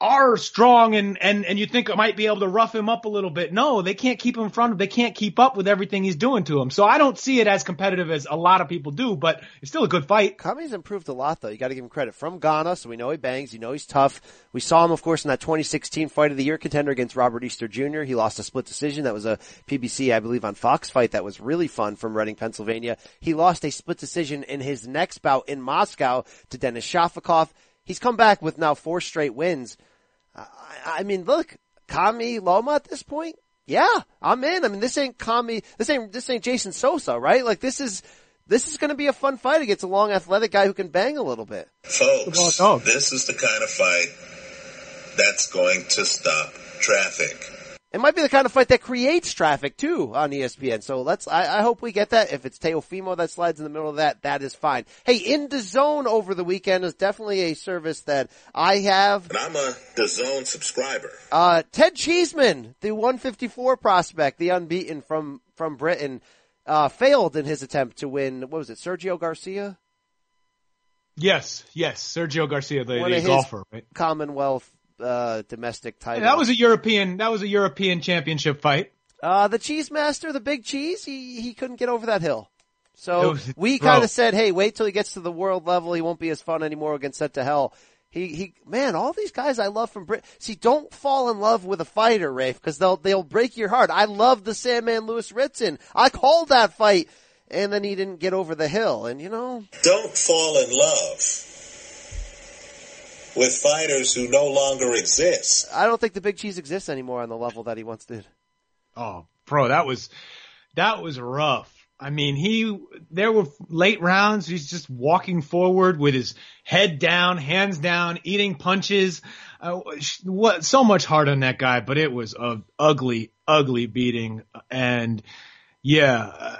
are strong and, and, and you think might be able to rough him up a little bit. No, they can't keep him front of, they can't keep up with everything he's doing to him. So I don't see it as competitive as a lot of people do, but it's still a good fight. Commey's improved a lot though. You gotta give him credit from Ghana, so we know he bangs, you know he's tough. We saw him, of course, in that 2016 fight of the year contender against Robert Easter Jr. He lost a split decision. That was a PBC, I believe, on Fox fight that was really fun from Reading, Pennsylvania. He lost a split decision in his next bout in Moscow to Denis Shafikov. He's come back with now four straight wins. I, I mean, look, Commey Loma at this point, yeah, I'm in. I mean, this ain't Commey, this ain't, this ain't Jason Sosa, right? Like this is, this is going to be a fun fight against a long athletic guy who can bang a little bit. Folks, this is the kind of fight that's going to stop traffic. It might be the kind of fight that creates traffic too on ESPN. So let's, I, I, hope we get that. If it's Teofimo that slides in the middle of that, that is fine. Hey, in the zone over the weekend is definitely a service that I have. And I'm a DAZN subscriber. Uh, Ted Cheeseman, the 154 prospect, the unbeaten from, from Britain, uh, failed in his attempt to win, what was it, Sergio Garcia? Yes, yes, Sergio Garcia, the, the golfer, right? Commonwealth uh, domestic title. Yeah, that was a European. That was a European championship fight. Uh, the cheese master, the big cheese, he he couldn't get over that hill. So was, we kind of said, hey, wait till he gets to the world level. He won't be as fun anymore. We'll get sent to hell. He, he, man, all these guys I love from Brit. See, don't fall in love with a fighter, Rafe, because they'll, they'll break your heart. I love the Sandman Lewis Ritson. I called that fight, and then he didn't get over the hill, and you know. Don't fall in love with fighters who no longer exist. I don't think the Big Cheese exists anymore on the level that he once did. Oh, bro, that was that was rough. I mean, he there were late rounds. He's just walking forward with his head down, hands down, eating punches. Uh, what so much heart on that guy, but it was a ugly, ugly beating. And yeah, uh,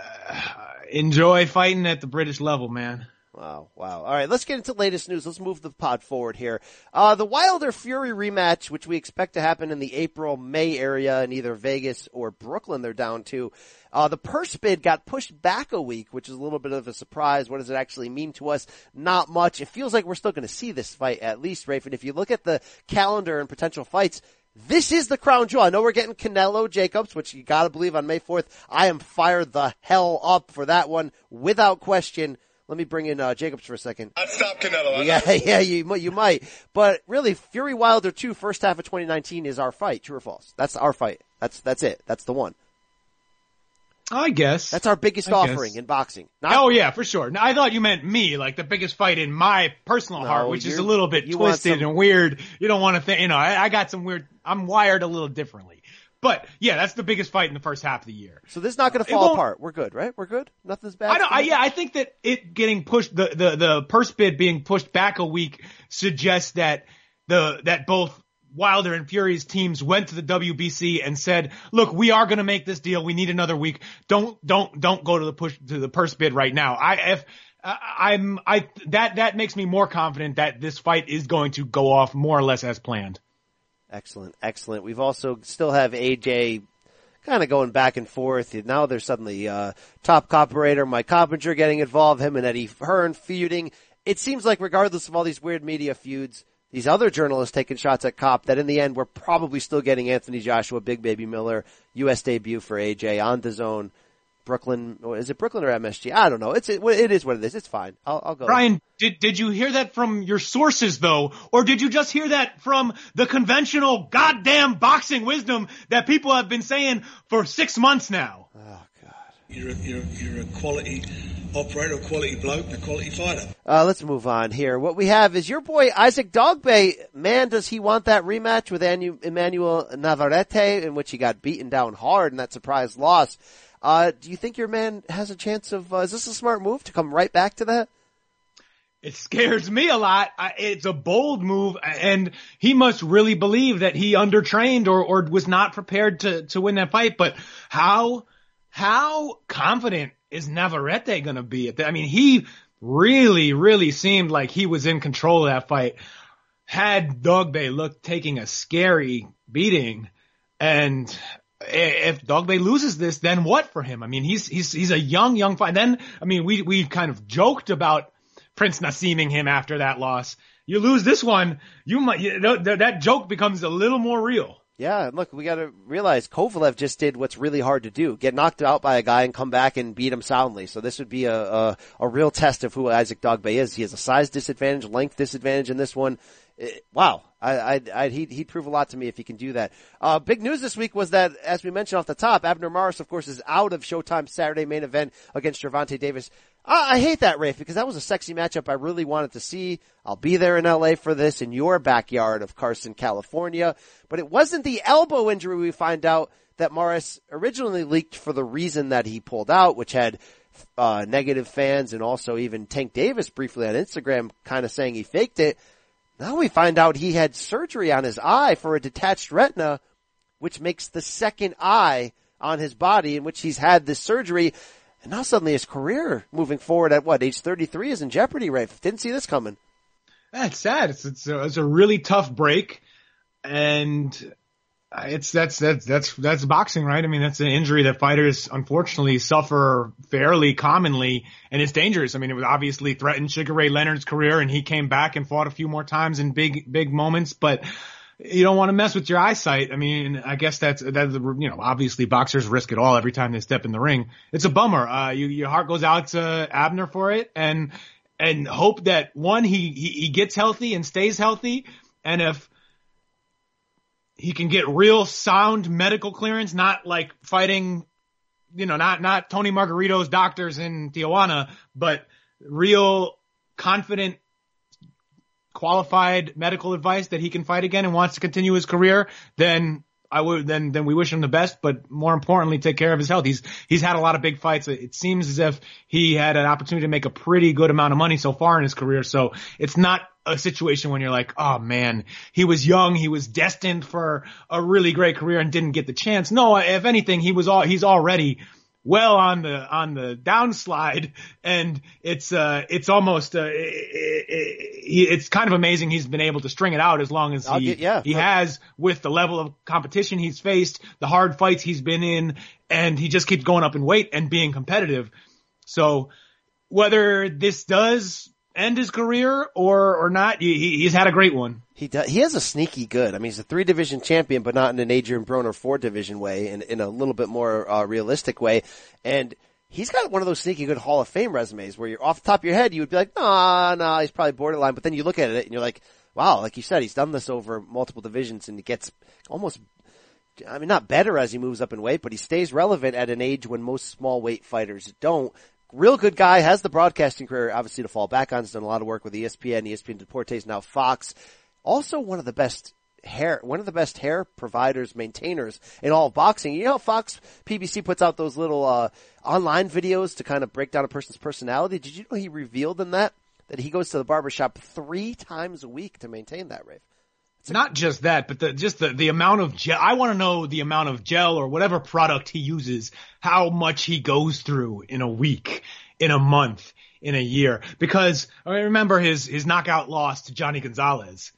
enjoy fighting at the British level, man. Wow, wow. All right, let's get into latest news. Let's move the pod forward here. Uh, the Wilder Fury rematch, which we expect to happen in the April, May area in either Vegas or Brooklyn, they're down to. Uh, the purse bid got pushed back a week, which is a little bit of a surprise. What does it actually mean to us? Not much. It feels like we're still going to see this fight at least, Rafe. And if you look at the calendar and potential fights, this is the crown jewel. I know we're getting Canelo Jacobs, which you gotta believe on May 4th. I am fired the hell up for that one without question. Let me bring in uh, Jacobs for a second. I'd stop Canelo. Yeah, yeah, you might, you might. But really, Fury Wilder 2 first half of 2019 is our fight. True or false? That's our fight. That's that's it. That's the one. I guess that's our biggest I offering guess. in boxing. Not, oh yeah, for sure. No, I thought you meant me, like the biggest fight in my personal No, heart, which is a little bit twisted some- and weird. You don't want to think, you know, I, I got some weird. I'm wired a little differently, but yeah, that's the biggest fight in the first half of the year. So this is not going to fall apart. We're good, right? We're good. Nothing's bad. I don't. I, yeah, I think that it getting pushed, the, the the purse bid being pushed back a week suggests that the that both Wilder and Fury's teams went to the WBC and said, "Look, we are going to make this deal. We need another week. Don't don't don't go to the push to the purse bid right now." I if I'm I that that makes me more confident that this fight is going to go off more or less as planned. Excellent, excellent. We've also still have AJ kind of going back and forth. Now there's suddenly uh, top cop operator Mike Coppinger getting involved, him and Eddie Hearn feuding. It seems like regardless of all these weird media feuds, these other journalists taking shots at Cop, that in the end we're probably still getting Anthony Joshua, Big Baby Miller, U.S. debut for AJ on DAZN. Brooklyn, or is it Brooklyn or MSG? I don't know. It's it, it is what it is. It's fine. I'll, I'll go. Brian, did did you hear that from your sources though, or did you just hear that from the conventional goddamn boxing wisdom that people have been saying for six months now? You're a, you're, a- you're a quality operator, a quality bloke, and a quality fighter. Uh, let's move on here. What we have is your boy Isaac Dogboe. Man, does he want that rematch with Anu- Emmanuel Navarrete, in which he got beaten down hard in that surprise loss? Uh, do you think your man has a chance of? Uh, is this a smart move to come right back to that? It scares me a lot. I, it's a bold move, and he must really believe that he undertrained or or was not prepared to to win that fight. But how how confident is Navarrete going to be at that? I mean, he really really seemed like he was in control of that fight. Had Dogboe looked taking a scary beating, and if Dogboe loses this, then what for him? I mean, he's he's he's a young young fight. Then I mean, we we kind of joked about Prince Nassiming him after that loss. You lose this one, you might you know, th- that joke becomes a little more real. Yeah, look, we got to realize Kovalev just did what's really hard to do: get knocked out by a guy and come back and beat him soundly. So this would be a a, a real test of who Isaac Dogboe is. He has a size disadvantage, length disadvantage in this one. Eh, wow, I, I, I he'd, he'd prove a lot to me if he can do that. Uh, big news this week was that, as we mentioned off the top, Abner Mares, of course, is out of Showtime Saturday main event against Gervonta Davis. I, I hate that, Rafe, because that was a sexy matchup I really wanted to see. I'll be there in LA for this in your backyard of Carson, California. But it wasn't the elbow injury we find out that Mares originally leaked for the reason that he pulled out, which had uh, negative fans and also even Tank Davis briefly on Instagram kind of saying he faked it. Now we find out he had surgery on his eye for a detached retina, which makes the second eye on his body in which he's had this surgery. And now suddenly his career moving forward at what, age 33 is in jeopardy, right? Didn't see this coming. That's sad. It's it's a, it's a really tough break, and it's that's that's that's that's boxing, right? I mean, that's an injury that fighters unfortunately suffer fairly commonly, and it's dangerous. I mean, it was obviously threatened Sugar Ray Leonard's career, and he came back and fought a few more times in big big moments, but. You don't want to mess with your eyesight. I mean, I guess that's that's you know obviously boxers risk it all every time they step in the ring. It's a bummer. Uh, you, your heart goes out to Abner for it, and and hope that one he, he he gets healthy and stays healthy, and if he can get real sound medical clearance, not like fighting, you know, not not Tony Margarito's doctors in Tijuana, but real confident qualified medical advice that he can fight again and wants to continue his career, then I would then then we wish him the best, but more importantly, take care of his health. He's he's had a lot of big fights. It seems as if he had an opportunity to make a pretty good amount of money so far in his career. So it's not a situation when you're like, oh man, he was young, he was destined for a really great career and didn't get the chance. No, if anything, he was all he's already well on the on the downslide, and it's uh it's almost uh it, it, it, it's kind of amazing he's been able to string it out as long as he get- yeah. he has with the level of competition he's faced, the hard fights he's been in, and he just keeps going up in weight and being competitive. So whether this does end his career or or not, he, he- he's had a great one. He does, he has a sneaky good. I mean, he's a three division champion, but not in an Adrian Broner four division way, in, in a little bit more uh, realistic way. And he's got one of those sneaky good Hall of Fame resumes where you're off the top of your head, you would be like, nah, nah, he's probably borderline. But then you look at it and you're like, wow, like you said, he's done this over multiple divisions and he gets almost, I mean, not better as he moves up in weight, but he stays relevant at an age when most small weight fighters don't. Real good guy, has the broadcasting career obviously to fall back on, has done a lot of work with ESPN, ESPN Deportes, now Fox. Also one of the best hair, one of the best hair providers, maintainers in all of boxing. You know how Fox PBC puts out those little, uh, online videos to kind of break down a person's personality? Did you know he revealed in that that he goes to the barbershop three times a week to maintain that, Rafe? Not just that, but the, just the, the amount of gel. I want to know the amount of gel or whatever product he uses, how much he goes through in a week, in a month, in a year. Because I remember his, his knockout loss to Johnny Gonzalez.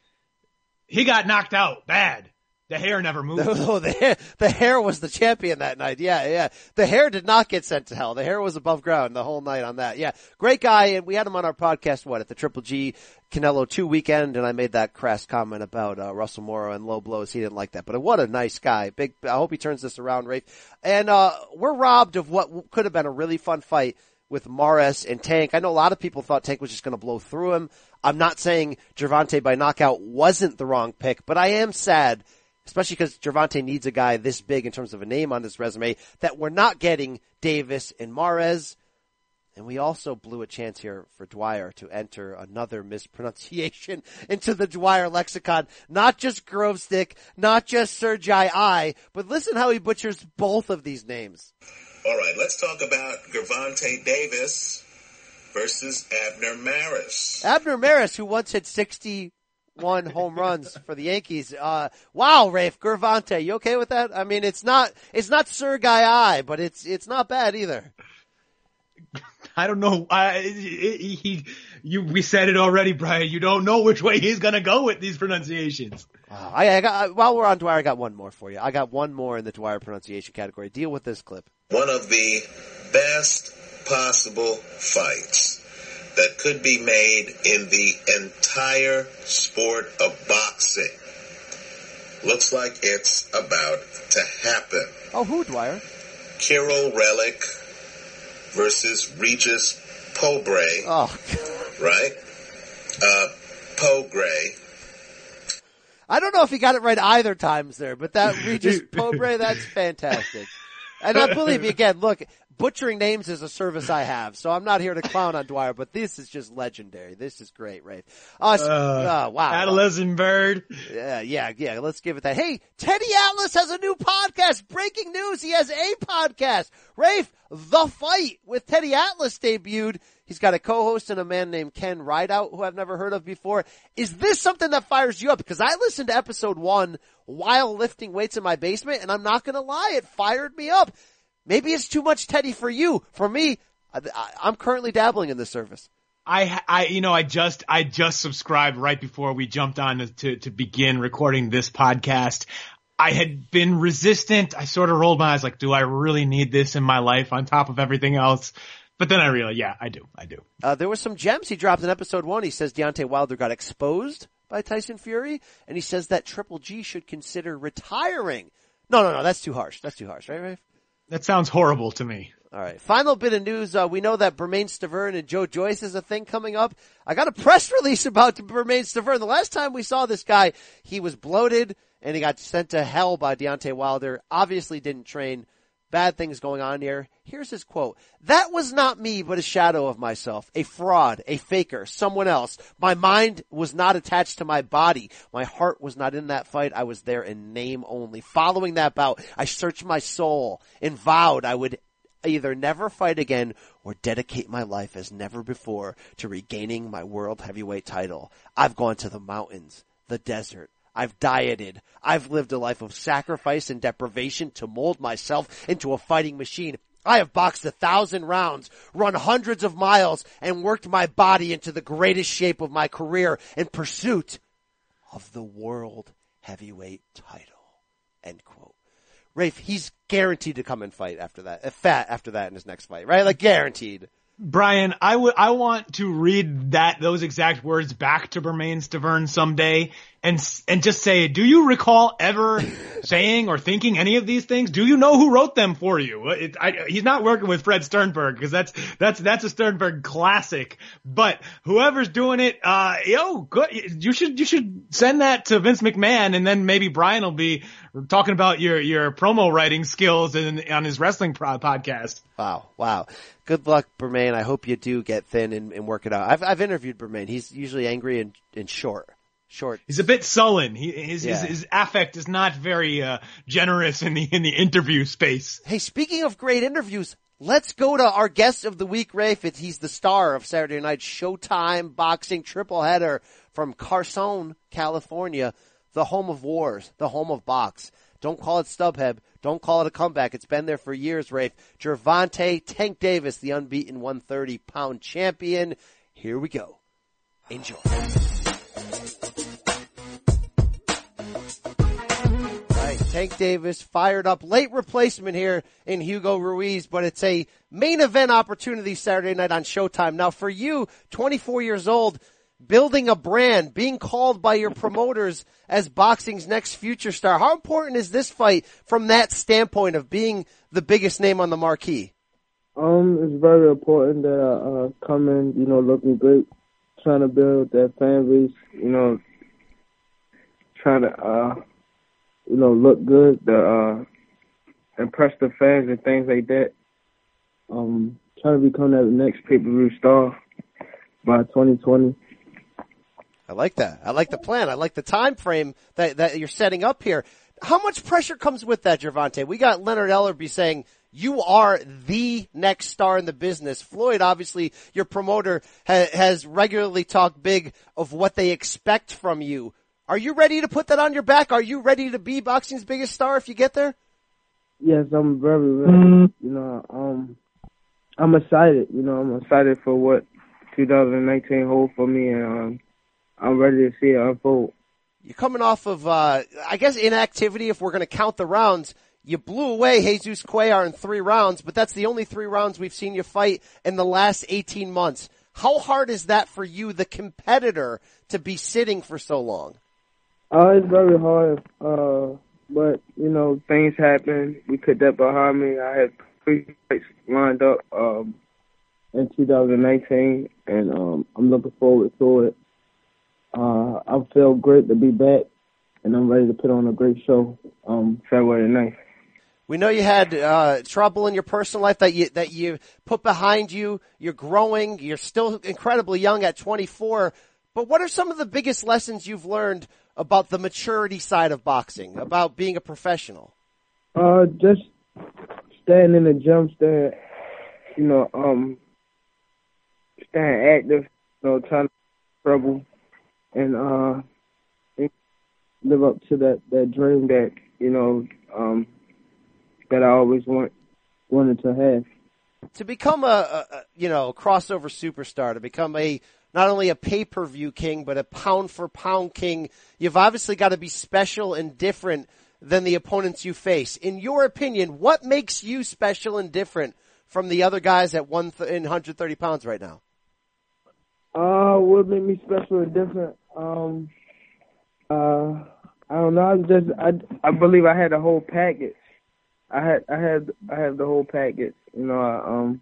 He got knocked out bad. The hair never moved. No, the hair, the hair was the champion that night. Yeah, yeah. The hair did not get sent to hell. The hair was above ground the whole night on that. Yeah. Great guy. And we had him on our podcast, what, at the Triple G Canelo 2 weekend. And I made that crass comment about, uh, Russell Moro and low blows. He didn't like that, but what a nice guy. Big, I hope he turns this around, Rafe. And, uh, we're robbed of what could have been a really fun fight with Mares and Tank. I know a lot of people thought Tank was just going to blow through him. I'm not saying Gervonta by knockout wasn't the wrong pick, but I am sad especially because Gervonta needs a guy this big in terms of a name on this resume that we're not getting Davis and Mares. And we also blew a chance here for Dwyer to enter another mispronunciation into the Dwyer lexicon. Not just Grovestick, not just Sergei I, but listen how he butchers both of these names. All right, let's talk about Gervonta Davis versus Abner Mares. Abner Mares, who once hit 60 one home runs for the Yankees. Uh, wow, Rafe Gervonta, you okay with that? I mean, it's not, it's not Sir Guy I, but it's, it's not bad either. I don't know. I, he, he, you, we said it already, Brian. You don't know which way he's gonna go with these pronunciations. Uh, I, I got, while we're on Dwyer, I got one more for you. I got one more in the Dwyer pronunciation category. Deal with this clip. One of the best possible fights that could be made in the entire sport of boxing. Looks like it's about to happen. Oh, who, Dwyer? Kiryl Relikh versus Regis Prograis. Oh. Right? Uh, Prograis. I don't know if he got it right either times there, but that Regis Prograis, that's fantastic. And I believe me again, look, butchering names is a service I have, so I'm not here to clown on Dwyer, but this is just legendary. This is great, Rafe. Uh, uh, uh, wow. Adolescent bird. Yeah, yeah, yeah. Let's give it that. Hey, Teddy Atlas has a new podcast. Breaking news. He has a podcast. Rafe, The Fight with Teddy Atlas debuted. He's got a co-host and a man named Ken Rideout who I've never heard of before. Is this something that fires you up? Because I listened to episode one while lifting weights in my basement and I'm not going to lie, it fired me up. Maybe it's too much Teddy for you. For me, I, am currently dabbling in this service. I, I, you know, I just, I just subscribed right before we jumped on to, to, to begin recording this podcast. I had been resistant. I sort of rolled my eyes like, do I really need this in my life on top of everything else? But then I realized, yeah, I do. I do. Uh, there were some gems he dropped in episode one. He says Deontay Wilder got exposed by Tyson Fury, and he says that Triple G should consider retiring. No, no, no, that's too harsh. That's too harsh, right, Rafe? That sounds horrible to me. All right. Final bit of news. Uh, we know that Bermane Stiverne and Joe Joyce is a thing coming up. I got a press release about Bermane Stiverne. The last time we saw this guy, he was bloated and he got sent to hell by Deontay Wilder. Obviously didn't train bad things going on here. Here's his quote. That was not me, but a shadow of myself, a fraud, a faker, someone else. My mind was not attached to my body. My heart was not in that fight. I was there in name only. Following that bout, I searched my soul and vowed I would either never fight again or dedicate my life as never before to regaining my world heavyweight title. I've gone to the mountains, the desert, I've dieted. I've lived a life of sacrifice and deprivation to mold myself into a fighting machine. I have boxed a thousand rounds, run hundreds of miles, and worked my body into the greatest shape of my career in pursuit of the world heavyweight title. End quote. Rafe, he's guaranteed to come and fight after that, uh, fat after that in his next fight, right? Like guaranteed. Brian, I would I want to read that those exact words back to Bermane Stiverne someday and and just say, do you recall ever saying or thinking any of these things? Do you know who wrote them for you? It, I, he's not working with Fred Sternberg because that's that's that's a Sternberg classic. But whoever's doing it, uh, yo, good. You should you should send that to Vince McMahon, and then maybe Brian will be talking about your your promo writing skills and on his wrestling podcast. Wow, wow. Good luck, Bermane. I hope you do get thin and, and work it out. I've I've interviewed Bermane. He's usually angry and, and short short. He's a bit sullen. He, his, yeah. his, his affect is not very uh, generous in the in the interview space. Hey, speaking of great interviews, let's go to our guest of the week, Rafe. He's the star of Saturday Night Showtime boxing triple header from Carson, California, the home of wars, the home of box. Don't call it StubHub. Don't call it a comeback. It's been there for years, Rafe. Gervonta Tank Davis, the unbeaten 130 pound champion. Here we go. Enjoy. Tank Davis fired up. Late replacement here in Hugo Ruiz, but it's a main event opportunity Saturday night on Showtime. Now for you, 24 years old, building a brand, being called by your promoters as boxing's next future star. How important is this fight from that standpoint of being the biggest name on the marquee? Um, it's very important that I uh, come in, you know, looking great, trying to build that fan base, you know, trying to uh, you know, look good, to uh, impress the fans and things like that. Um, trying to become that next pay per view star by 2020. I like that. I like the plan. I like the time frame that that you're setting up here. How much pressure comes with that, Gervonta? We got Leonard Ellerbe saying you are the next star in the business. Floyd, obviously, your promoter ha- has regularly talked big of what they expect from you. Are you ready to put that on your back? Are you ready to be boxing's biggest star if you get there? Yes, I'm very ready. You know, um, I'm excited. You know, I'm excited for what 2019 holds for me, and um, I'm ready to see it unfold. You're coming off of, uh, I guess, inactivity. If we're going to count the rounds, you blew away Jesus Cuellar in three rounds, but that's the only three rounds we've seen you fight in the last 18 months. How hard is that for you, the competitor, to be sitting for so long? Uh, it's very hard, uh, but you know things happen. We put that behind me. I had three fights lined up um, in 2019, and um, I'm looking forward to it. Uh, I feel great to be back, and I'm ready to put on a great show um, February 9th. We know you had uh, trouble in your personal life that you that you put behind you. You're growing. You're still incredibly young at 24. But what are some of the biggest lessons you've learned about the maturity side of boxing, about being a professional? Uh, just staying in the gym, staying, you know, um, staying active, you know, trying to trouble and uh, live up to that that dream that you know um, that I always want wanted to have. To become a, a you know crossover superstar, to become a not only a pay-per-view king, but a pound for pound king. You've obviously got to be special and different than the opponents you face. In your opinion, what makes you special and different from the other guys at one th- 130 pounds right now? Uh, what made me special and different? Um, uh, I don't know. I just, I, I believe I had the whole package. I had, I had, I had the whole package. You know, I, um,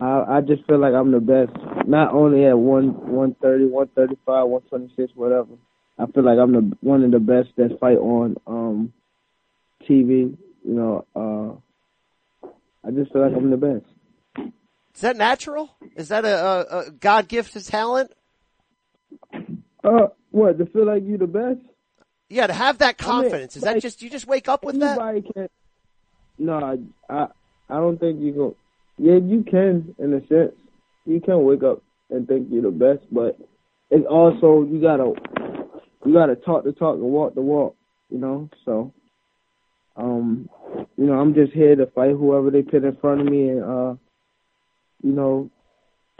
I, I just feel like I'm the best. Not only at one one thirty, one thirty five, one twenty six, whatever. I feel like I'm the one of the best that fight on um TV. You know, uh I just feel like I'm the best. Is that natural? Is that a, a, God gifted talent? Uh, what to feel like you're the best? Yeah, to have that confidence. I mean, is that just you just wake up with that? Can, no, I, I I don't think you go. Yeah, you can in a sense. You can wake up and think you're the best, but it's also you gotta you gotta talk the talk and walk the walk. You know, so um, you know, I'm just here to fight whoever they put in front of me and uh, you know,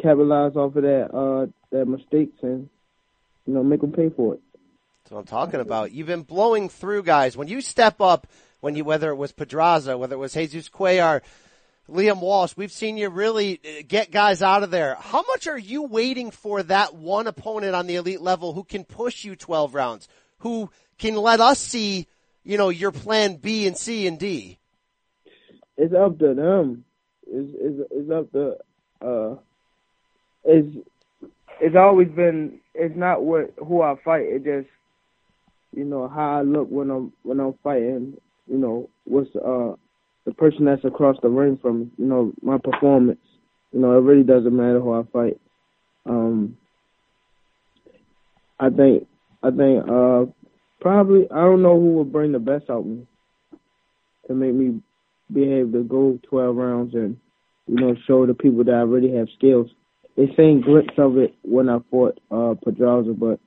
capitalize off of that uh that mistakes and you know make them pay for it. That's what I'm talking about. You've been blowing through guys when you step up. When you whether it was Pedraza, whether it was Jesus Cuellar, Liam Walsh, we've seen you really uh, get guys out of there. How much are you waiting for that one opponent on the elite level who can push you 12 rounds, who can let us see, you know, your plan B and C and D? It's up to them. It's it's, it's up to uh, it's it's always been. It's not what who I fight. It just you know how I look when I'm when I'm fighting. You know what's uh the person that's across the ring from me. You know my performance. You know it really doesn't matter who I fight. Um, I think I think uh probably I don't know who will bring the best out of me to make me be able to go 12 rounds and you know show the people that I really have skills. They seen glimpse of it when I fought uh Pedraza, but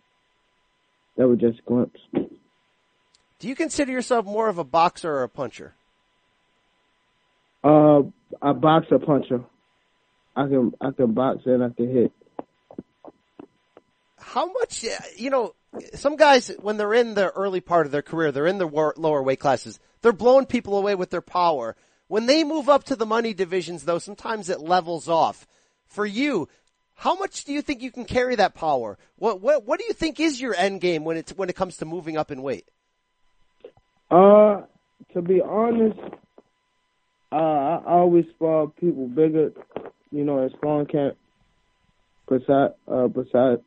that was just glimpse. Do you consider yourself more of a boxer or a puncher? Uh, a boxer puncher. I can I can box and I can hit. How much, you know, some guys, when they're in the early part of their career, they're in the war, lower weight classes, they're blowing people away with their power. When they move up to the money divisions, though, sometimes it levels off. For you, how much do you think you can carry that power? What what what do you think is your end game when it when it comes to moving up in weight? Uh, to be honest, uh, I always spar people bigger, you know, at spawn camp. Beside, uh, beside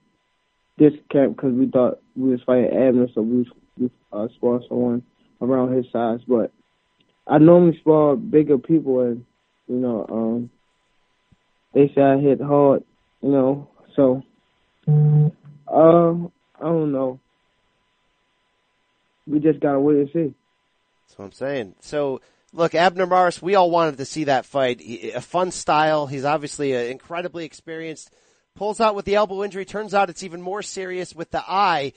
this camp, because we thought we was fighting Abner, so we we uh, spar someone around his size. But I normally spar bigger people, and you know, um, they say I hit hard, you know. So, uh, I don't know. We just gotta wait and see. That's what I'm saying. So, look, Abner Mares, we all wanted to see that fight. A fun style. He's obviously uh, incredibly experienced. Pulls out with the elbow injury. Turns out it's even more serious with the eye.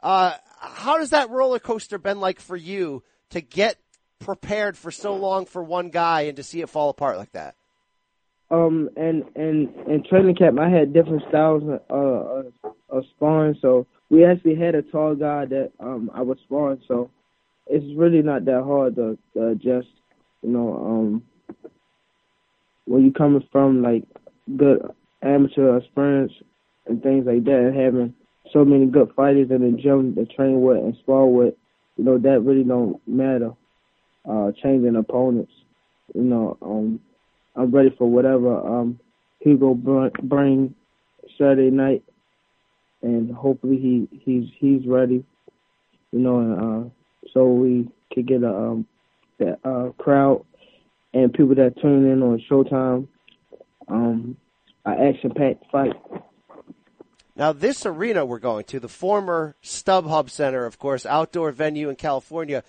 Uh, how does that roller coaster been like for you to get prepared for so long for one guy and to see it fall apart like that? Um, and and in training camp, I had different styles uh, of, of sparring. So we actually had a tall guy that um I was sparring. So it's really not that hard to, to adjust. You know, um, when you coming from like good amateur experience and things like that, and having so many good fighters in the gym to train with and spar with, you know, that really don't matter. Uh, changing opponents, you know, um, I'm ready for whatever um Hugo bring Saturday night, and hopefully he he's he's ready, you know, and uh, so we could get a um that uh crowd and people that tune in on Showtime, um, an action packed fight. Now, this arena we're going to, the former StubHub Center, of course, outdoor venue in California,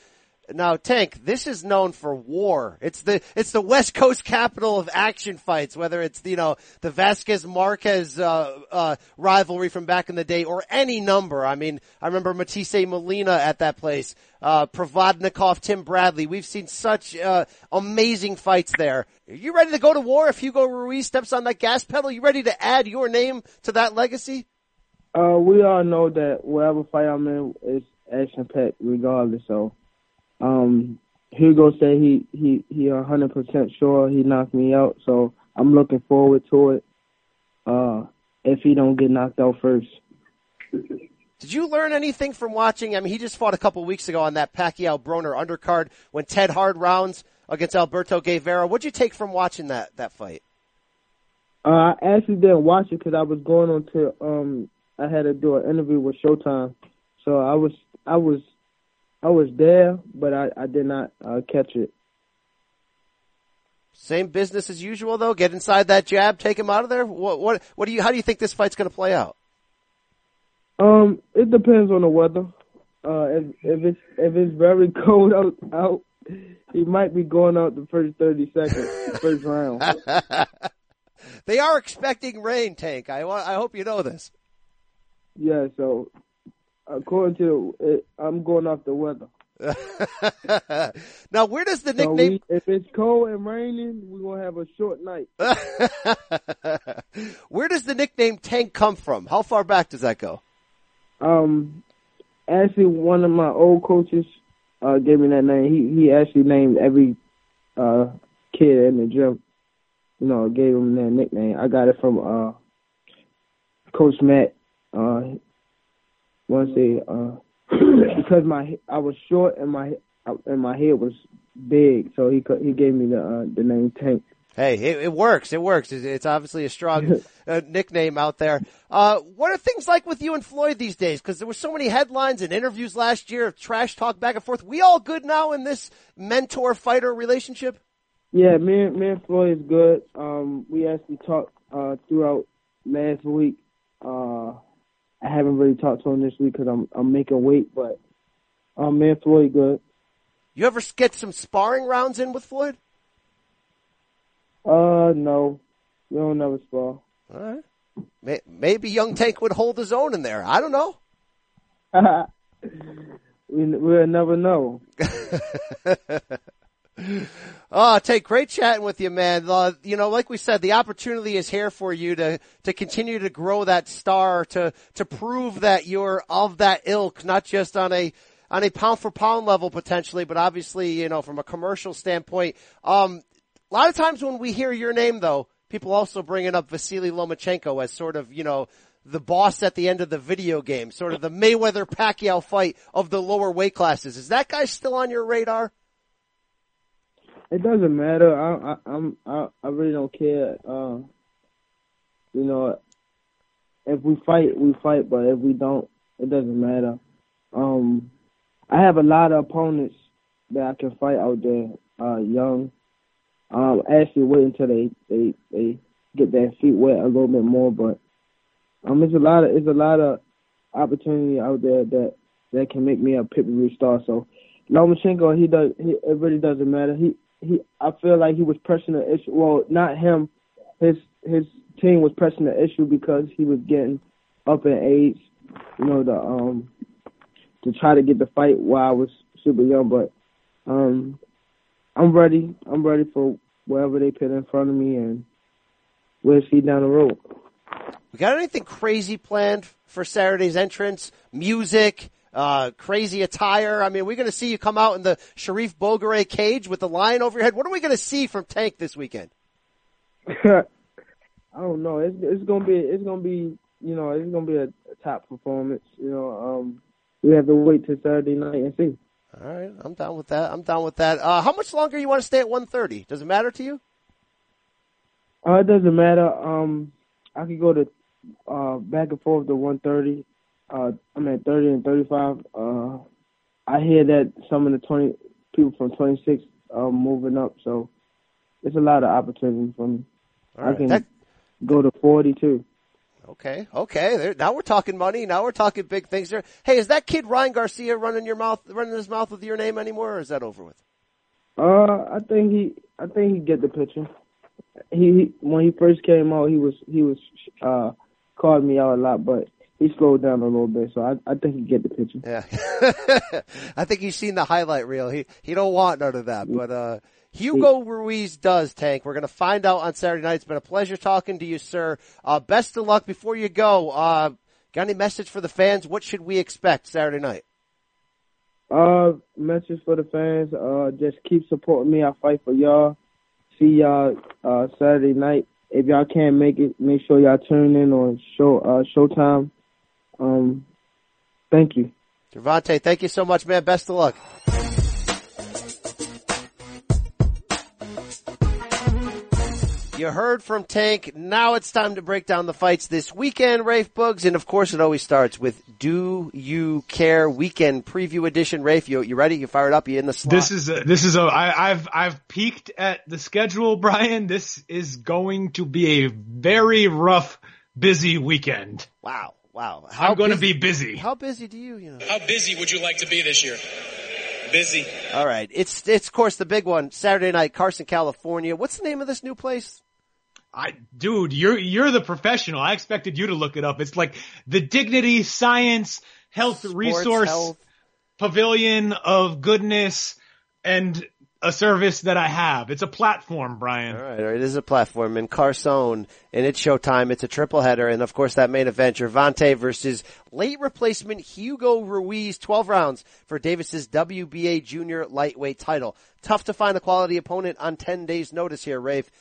now, Tank, this is known for war. It's the it's the West Coast capital of action fights. Whether it's you know the Vasquez Marquez uh, uh, rivalry from back in the day, or any number. I mean, I remember Matthysse Molina at that place. Uh, Provodnikov, Tim Bradley. We've seen such uh, amazing fights there. Are you ready to go to war if Hugo Ruiz steps on that gas pedal? You ready to add your name to that legacy? Uh, we all know that whatever fight I'm in is action packed, regardless. So um, Hugo said he he he a hundred percent sure he knocked me out, so I'm looking forward to it. Uh, if he don't get knocked out first. Did you learn anything from watching? I mean, he just fought a couple weeks ago on that Pacquiao Broner undercard when Ted Hard rounds against Alberto Guevara. What'd you take from watching that that fight? Uh, I actually didn't watch it because I was going on to um I had to do an interview with Showtime, so I was I was I was there, but I, I did not uh, catch it. Same business as usual, though. Get inside that jab, take him out of there. What what what do you? How do you think this fight's going to play out? Um, it depends on the weather. Uh, if if it's if it's very cold out out, he might be going out the first thirty seconds, first round. they are expecting rain, Tank. I I hope you know this. Yeah, so according to it, I'm going off the weather. now, where does the nickname? So we, if it's cold and raining, we're gonna have a short night. where does the nickname Tank come from? How far back does that go? Um, actually, one of my old coaches uh, gave me that name. He he actually named every uh, kid in the gym you know, gave him that nickname. I got it from uh, Coach Matt. Want to say uh, because my I was short and my and my head was big, so he he gave me the uh, the name Tank. Hey, it, it works. It works. It's, it's obviously a strong uh, nickname out there. Uh, what are things like with you and Floyd these days? Because there were so many headlines and interviews last year of trash talk back and forth. We all good now in this mentor fighter relationship? Yeah, me and me and Floyd is good. Um, we actually talked uh, throughout last week. Uh, I haven't really talked to him this week because I'm I'm making weight, but um, me and Floyd good. You ever get some sparring rounds in with Floyd? Uh, no, we don't never spar. All right. Maybe Young Tank would hold his own in there. I don't know. we we'll never know. Oh, Tank, great chatting with you, man. Uh, you know, like we said, the opportunity is here for you to, to continue to grow that star, to, to prove that you're of that ilk, not just on a, on a pound for pound level potentially, but obviously, you know, from a commercial standpoint. Um, a lot of times when we hear your name though, people also bring bringing up Vasily Lomachenko as sort of, you know, the boss at the end of the video game, sort of the Mayweather Pacquiao fight of the lower weight classes. Is that guy still on your radar? It doesn't matter. I, I I'm I, I really don't care. Uh, you know, if we fight, we fight, but if we don't, it doesn't matter. Um, I have a lot of opponents that I can fight out there, uh, young. Um, actually wait until they, they, they get their feet wet a little bit more, but, um, it's a lot of, it's a lot of opportunity out there that, that can make me a pay-per-view star. So, Lomachenko, he does, he, it really doesn't matter. He, he, I feel like he was pressing the issue. Well, not him. His, his team was pressing the issue because he was getting up in age, you know, the, um, to try to get the fight while I was super young, but, um, I'm ready. I'm ready for whatever they put in front of me, and we'll see down the road. We got anything crazy planned for Saturday's entrance? Music, uh, crazy attire? I mean, we're going to see you come out in the Sharif Bogere cage with the lion over your head. What are we going to see from Tank this weekend? I don't know. It's it's gonna be it's gonna be you know it's gonna be a, a top performance. You know, um, we have to wait till Saturday night and see. All right, I'm down with that. I'm down with that. Uh, how much longer you want to stay at 130? Does it matter to you? Uh, it doesn't matter. Um, I could go to uh back and forth to 130. Uh, I'm at 30 and 35. Uh, I hear that some of the 20 people from 26 are moving up, so it's a lot of opportunity for me. All I right. can That- go to 40 too. Okay, okay. There, now we're talking money. Now we're talking big things. There. Hey, is that kid Ryan Garcia running your mouth, running his mouth with your name anymore, or is that over with? Uh, I think he, I think he get the picture. He, he when he first came out, he was he was uh called me out a lot, but he slowed down a little bit, so I I think he get the picture. Yeah. I think he's seen the highlight reel. He he don't want none of that. But uh Hugo Ruiz does, Tank. We're gonna find out on Saturday night. It's been a pleasure talking to you, sir. Uh best of luck before you go. Uh got any message for the fans? What should we expect Saturday night? Uh, message for the fans. Uh, just keep supporting me. I fight for y'all. See y'all uh Saturday night. If y'all can't make it, make sure y'all tune in on show uh Showtime. Um, thank you. Devontae, thank you so much, man. Best of luck. You heard from Tank. Now it's time to break down the fights this weekend, Rafe Bugs. And of course it always starts with Do You Care Weekend Preview Edition. Rafe, you, you ready? You fired up? You in the slot? This is a, this is a I, I've I've peeked at the schedule, Brian. This is going to be a very rough, busy weekend. Wow, wow. I'm going to be busy. How busy do you, you know? How busy would you like to be this year? Busy. All right. It's, it's of course the big one. Saturday night, Carson, California. What's the name of this new place? I, dude, you're you're the professional. I expected you to look it up. It's like the Dignity Science Health Resource Health. Pavilion of Goodness and a service that I have. It's a platform, Brian. All right, all right, it is a platform in Carson, and it's showtime. It's a triple header, and of course that main event, Gervonta versus late replacement Hugo Ruiz, 12 rounds for Davis's WBA junior lightweight title. Tough to find a quality opponent on 10 days notice here, Rafe.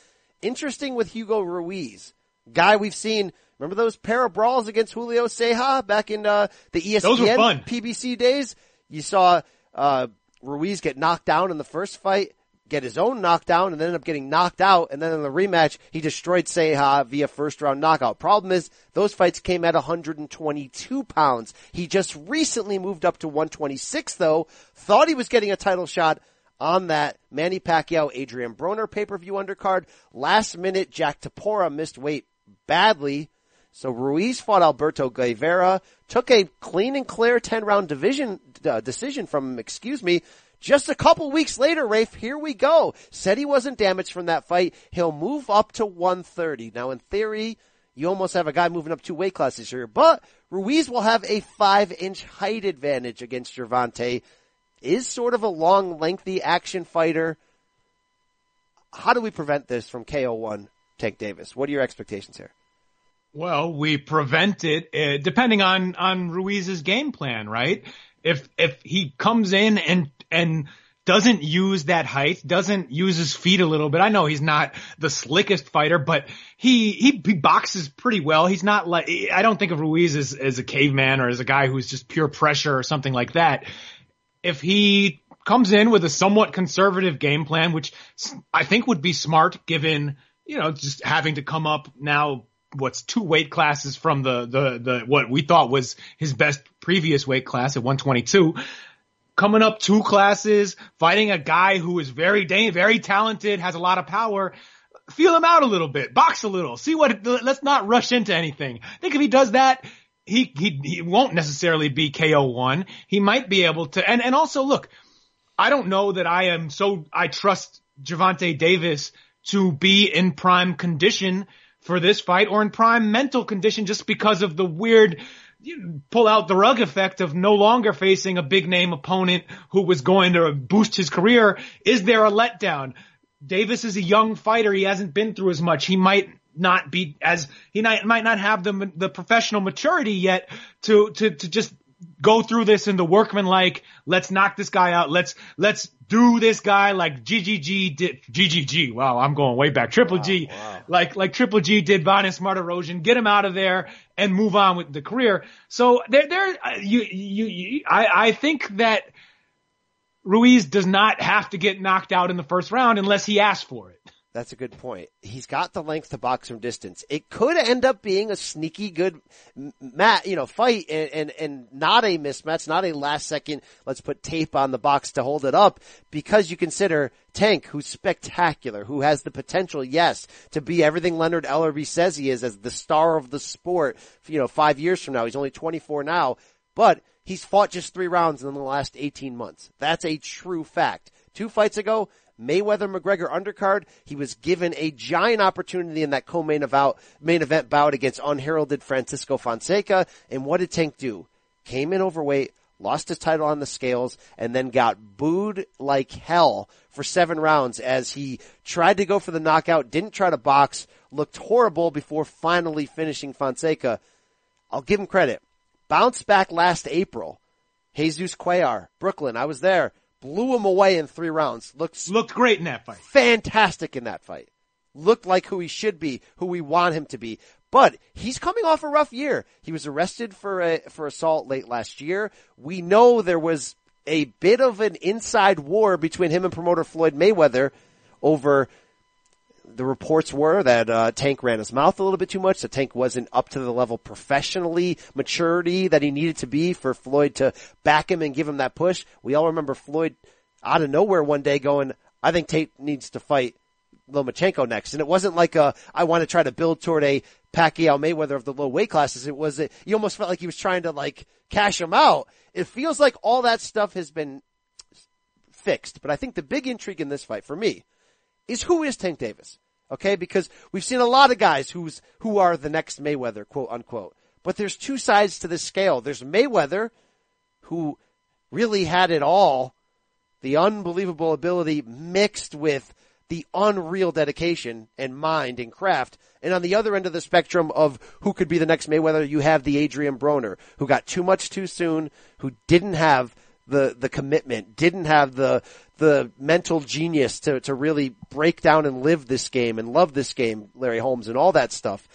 interesting with Hugo Ruiz, guy we've seen. Remember those pair of brawls against Julio Ceja back in uh, the ESPN Those were fun. PBC days? You saw uh, Ruiz get knocked down in the first fight, get his own knockdown, and then end up getting knocked out. And then in the rematch, he destroyed Ceja via first round knockout. Problem is, those fights came at 122 pounds. He just recently moved up to 126 though. Thought he was getting a title shot on that Manny Pacquiao Adrian Broner pay-per-view undercard. Last minute, Jhack Tepora missed weight badly. So Ruiz fought Alberto Guevara, took a clean and clear 10 round division, uh, decision from him, excuse me. Just a couple weeks later, Rafe, here we go. Said he wasn't damaged from that fight. He'll move up to 130. Now in theory, you almost have a guy moving up two weight classes here, but Ruiz will have a five inch height advantage against Gervonta. Is sort of a long, lengthy action fighter. How do we prevent this from KO1 Tank Davis? What are your expectations here? Well, we prevent it uh, depending on on Ruiz's game plan, right? If if he comes in and and doesn't use that height, doesn't use his feet a little bit. I know he's not the slickest fighter, but he he, he boxes pretty well. He's not like I don't think of Ruiz as as a caveman or as a guy who's just pure pressure or something like that. If he comes in with a somewhat conservative game plan, which I think would be smart given, you know, just having to come up now what's two weight classes from the, the, the, what we thought was his best previous weight class at 122. Coming up two classes, fighting a guy who is very, very talented, has a lot of power. Feel him out a little bit, box a little, see what, let's not rush into anything. I think if he does that, he, he, he won't necessarily be KO1. He might be able to, and, and also look, I don't know that I am so, I trust Gervonta Davis to be in prime condition for this fight or in prime mental condition just because of the weird pull out the rug effect of no longer facing a big name opponent who was going to boost his career. Is there a letdown? Davis is a young fighter. He hasn't been through as much. He might not be as, he might, not have the, the professional maturity yet to, to, to just go through this in the workman like, let's knock this guy out. Let's, let's do this guy like GGG did, GGG. Wow. I'm going way back. Triple wow, G, wow. like, like Triple G did Vanes Martirosyan, get him out of there and move on with the career. So there, there, uh, you, you, you I, I think that Ruiz does not have to get knocked out in the first round unless he asks for it. That's a good point. He's got the length to box from distance. It could end up being a sneaky good mat, you know, fight and, and, and not a mismatch, not a last second, let's put tape on the box to hold it up because you consider Tank, who's spectacular, who has the potential, yes, to be everything Leonard Ellerbe says he is as the star of the sport, you know, five years from now. He's only 24 now, but he's fought just three rounds in the last 18 months. That's a true fact. Two fights ago, Mayweather McGregor undercard. He was given a giant opportunity in that co-main main event bout against unheralded Francisco Fonseca. And what did Tank do? Came in overweight, lost his title on the scales, and then got booed like hell for seven rounds as he tried to go for the knockout, didn't try to box, looked horrible before finally finishing Fonseca. I'll give him credit. Bounced back last April. Jesus Cuellar, Brooklyn, I was there blew him away in three rounds. Looked looked great in that fight. Fantastic in that fight. Looked like who he should be, who we want him to be. But he's coming off a rough year. He was arrested for a, for assault late last year. We know there was a bit of an inside war between him and promoter Floyd Mayweather over the reports were that uh, Tank ran his mouth a little bit too much. The Tank wasn't up to the level professionally maturity that he needed to be for Floyd to back him and give him that push. We all remember Floyd out of nowhere one day going, "I think Tate needs to fight Lomachenko next," and it wasn't like a I want to try to build toward a Pacquiao Mayweather of the low weight classes. It was you almost felt like he was trying to like cash him out. It feels like all that stuff has been fixed, but I think the big intrigue in this fight for me is who is Tank Davis? Okay, because we've seen a lot of guys who's who are the next Mayweather, quote unquote. But there's two sides to the scale. There's Mayweather, who really had it all, the unbelievable ability mixed with the unreal dedication and mind and craft. And on the other end of the spectrum of who could be the next Mayweather, you have the Adrian Broner, who got too much too soon, who didn't have the, the commitment, didn't have the, the mental genius to, to really break down and live this game and love this game, Larry Holmes and all that stuff.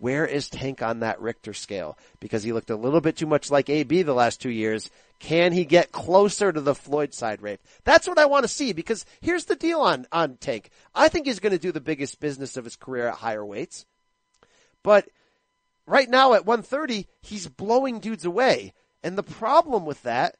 Where is Tank on that Richter scale? Because he looked a little bit too much like AB the last two years. Can he get closer to the Floyd side Rafe? That's what I want to see because here's the deal on, on Tank. I think he's going to do the biggest business of his career at higher weights. But right now at 130, he's blowing dudes away. And the problem with that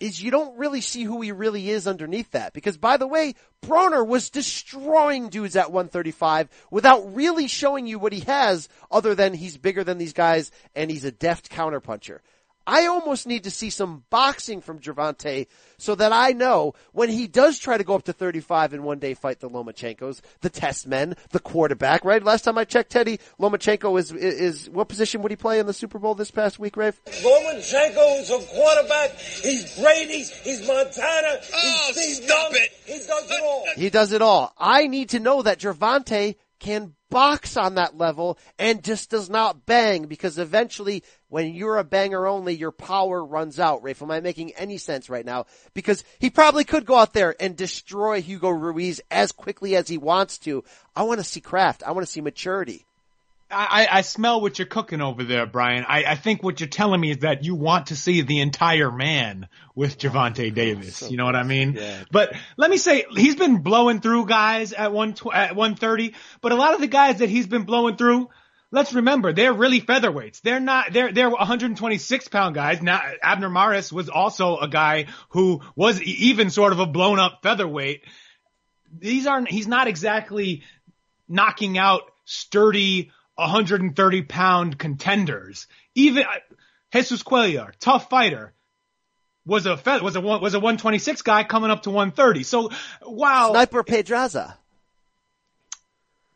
is you don't really see who he really is underneath that. Because by the way, Broner was destroying dudes at 135 without really showing you what he has other than he's bigger than these guys and he's a deft counterpuncher. I almost need to see some boxing from Gervonta so that I know when he does try to go up to 35 and one day fight the Lomachenkos, the test men, the quarterback, right? Last time I checked, Teddy, Lomachenko is, is, what position would he play in the Super Bowl this past week, Rafe? Lomachenko is a quarterback. He's Brady. He's Montana. Oh, he's stop Young. it. He does it all. He does it all. I need to know that Gervonta can box on that level and just does not bang because eventually when you're a banger only, your power runs out. Rafe, am I making any sense right now? Because he probably could go out there and destroy Hugo Ruiz as quickly as he wants to. I want to see craft. I want to see maturity. I, I smell what you're cooking over there, Brian. I, I think what you're telling me is that you want to see the entire man with Gervonta Davis. you know what I mean? Yeah. But let me say, he's been blowing through guys at one at 130, but a lot of the guys that he's been blowing through, let's remember, they're really featherweights. They're not, they're, they're 126 pound guys. Now, Abner Mares was also a guy who was even sort of a blown up featherweight. These aren't, he's not exactly knocking out sturdy 130 pound contenders. Even Jesus Cuellar, tough fighter, was a was a one- was a 126 guy coming up to 130. So wow, Sniper Pedraza.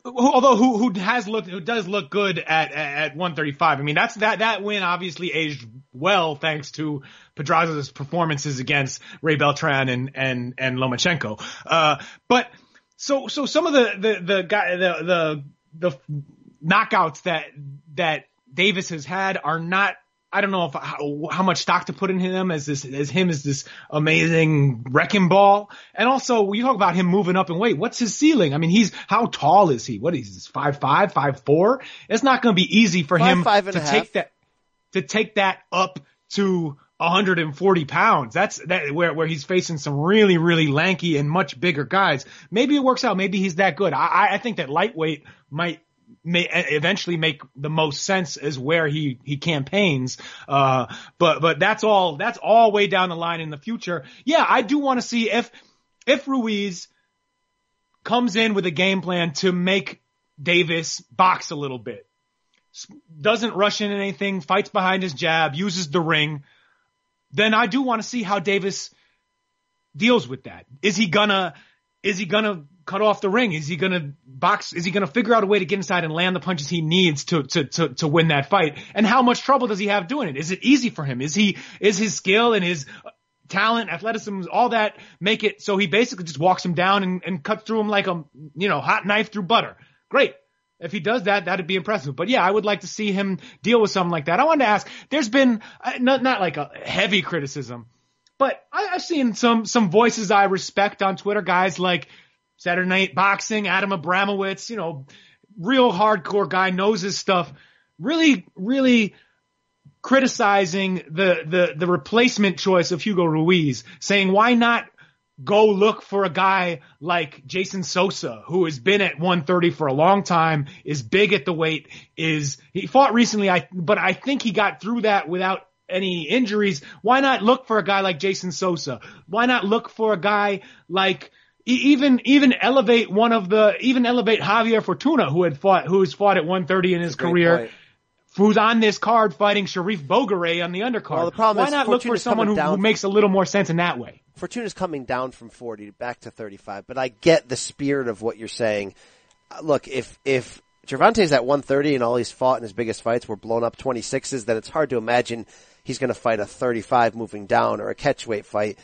although who who has looked who does look good at at 135. I mean that's that that win obviously aged well thanks to Pedraza's performances against Ray Beltran and and and Lomachenko. Uh, but so so some of the the the guy the the the knockouts that that Davis has had are not. I don't know if how, how much stock to put in him as this as him as this amazing wrecking ball. And also, you talk about him moving up in weight. What's his ceiling? I mean, he's how tall is he? What is he? Five five, five four? It's not going to be easy for Five, him five to take that to take that up to 140 pounds. That's that where where he's facing some really really lanky and much bigger guys. Maybe it works out. Maybe he's that good. I I think that lightweight might may eventually make the most sense as where he he campaigns. Uh, but but that's all that's all way down the line in the future. Yeah, I do want to see if if Ruiz comes in with a game plan to make Davis box a little bit, doesn't rush in anything, fights behind his jab, uses the ring, then I do want to see how Davis deals with that. Is he gonna is he gonna cut off the ring? Is he gonna box? Is he gonna figure out a way to get inside and land the punches he needs to to to to win that fight? And how much trouble does he have doing it? Is it easy for him? Is he is his skill and his talent, athleticism, all that make it so he basically just walks him down and, and cuts through him like a you know hot knife through butter? Great. If he does that, that'd be impressive. But yeah, I would like to see him deal with something like that. I wanted to ask, there's been, uh, not, not like a heavy criticism, but I, I've seen some, some voices I respect on Twitter, guys like Saturday Night Boxing, Adam Abramowitz, you know, real hardcore guy, knows his stuff, really, really criticizing the, the, the replacement choice of Hugo Ruiz, saying why not go look for a guy like Jason Sosa, who has been at 130 for a long time, is big at the weight, is, he fought recently, I, but I think he got through that without any injuries. Why not look for a guy like Jason Sosa? Why not look for a guy like, even, even elevate one of the, even elevate Javier Fortuna, who had fought, who's fought at 130 in his Great career. Who's on this card fighting Sharif Bogere on the undercard? Well, the problem Why not look for someone who, who makes a little more sense in that way? Fortuna's coming down from 40 back to 35, but I get the spirit of what you're saying. Uh, Look, if, if Gervonta's at 130 and all he's fought in his biggest fights were blown up 26s, then it's hard to imagine he's going to fight a 35 moving down or a catchweight fight.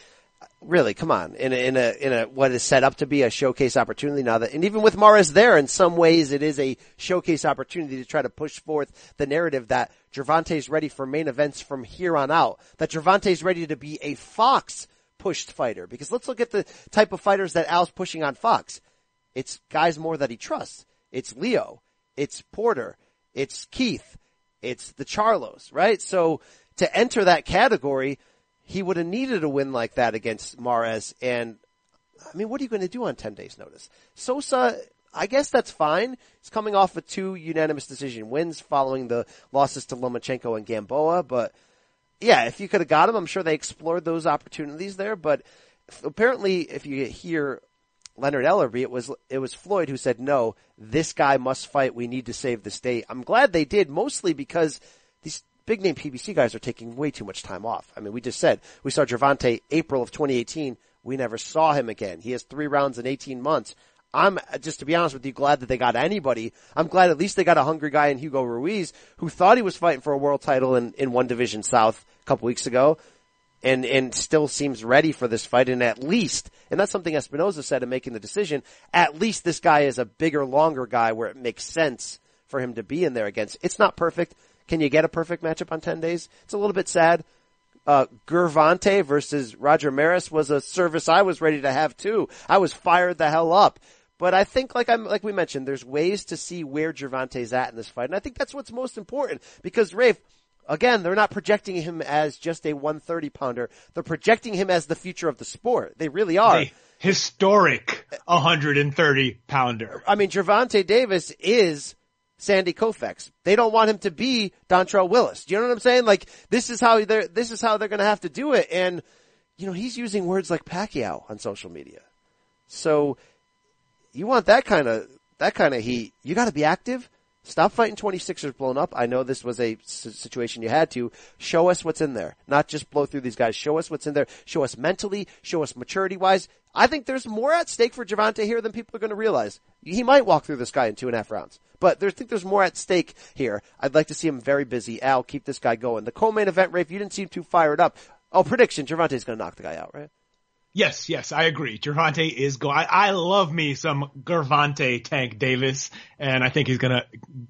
Really, come on, in a, in a, in a, what is set up to be a showcase opportunity now that, and even with Mares there, in some ways it is a showcase opportunity to try to push forth the narrative that Gervonta's ready for main events from here on out, that Gervonta's ready to be a Fox pushed fighter, because let's look at the type of fighters that Al's pushing on Fox. It's guys more that he trusts. It's Leo. It's Porter. It's Keith. It's the Charlos, right? So to enter that category, he would have needed a win like that against Mares. And I mean, what are you going to do on 10 days notice? Sosa, I guess that's fine. He's coming off of two unanimous decision wins following the losses to Lomachenko and Gamboa. But yeah, if you could have got him, I'm sure they explored those opportunities there. But apparently, if you hear Leonard Ellerbe, it was it was Floyd who said, "No, this guy must fight. We need to save the state." I'm glad they did, mostly because these big name PBC guys are taking way too much time off. I mean, we just said we saw Gervonta April of 2018. We never saw him again. He has three rounds in 18 months. I'm uh, just to be honest with you, glad that they got anybody. I'm glad at least they got a hungry guy in Hugo Ruiz who thought he was fighting for a world title in, in one division south a couple weeks ago and, and still seems ready for this fight. And at least, and that's something Espinoza said in making the decision, at least this guy is a bigger, longer guy where it makes sense for him to be in there against. It's not perfect. Can you get a perfect matchup on 10 days? It's a little bit sad. Uh, Gervonta versus Roger Mares was a service I was ready to have too. I was fired the hell up. But I think, like I'm, like we mentioned, there's ways to see where Gervonta's at in this fight, and I think that's what's most important because Rafe, again, they're not projecting him as just a 130 pounder. They're projecting him as the future of the sport. They really are. A historic 130 pounder. I mean, Gervonta Davis is Sandy Koufax. They don't want him to be Dontrelle Willis. Do you know what I'm saying? Like this is how they're this is how they're going to have to do it. And you know he's using words like Pacquiao on social media. So you want that kind of that kind of heat. You got to be active. Stop fighting 26ers blown up. I know this was a situation you had to. Show us what's in there. Not just blow through these guys. Show us what's in there. Show us mentally. Show us maturity wise. I think there's more at stake for Gervonta here than people are going to realize. He might walk through this guy in two and a half rounds. But I think there's more at stake here. I'd like to see him very busy. Al, keep this guy going. The co-main event, Rafe, you didn't seem too fired up. Oh, prediction, Gervonta's going to knock the guy out, right? Yes, yes, I agree. Gervonta is go. I, I love me some Gervonta Tank Davis, and I think he's gonna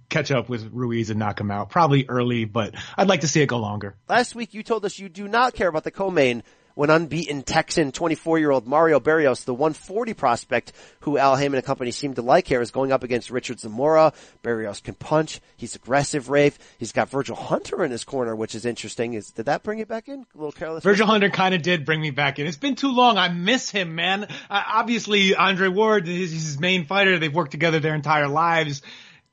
catch up with Ruiz and knock him out. Probably early, but I'd like to see it go longer. Last week you told us you do not care about the co-main when unbeaten Texan 24-year-old Mario Barrios, the 140 prospect who Al Haymon and company seem to like here, is going up against Richard Zamora. Barrios can punch. He's aggressive, Rafe. He's got Virgil Hunter in his corner, which is interesting. Is Did that bring it back in? A little careless? Virgil Hunter kind of did bring me back in. It's been too long. I miss him, man. Uh, obviously, Andre Ward is his main fighter. They've worked together their entire lives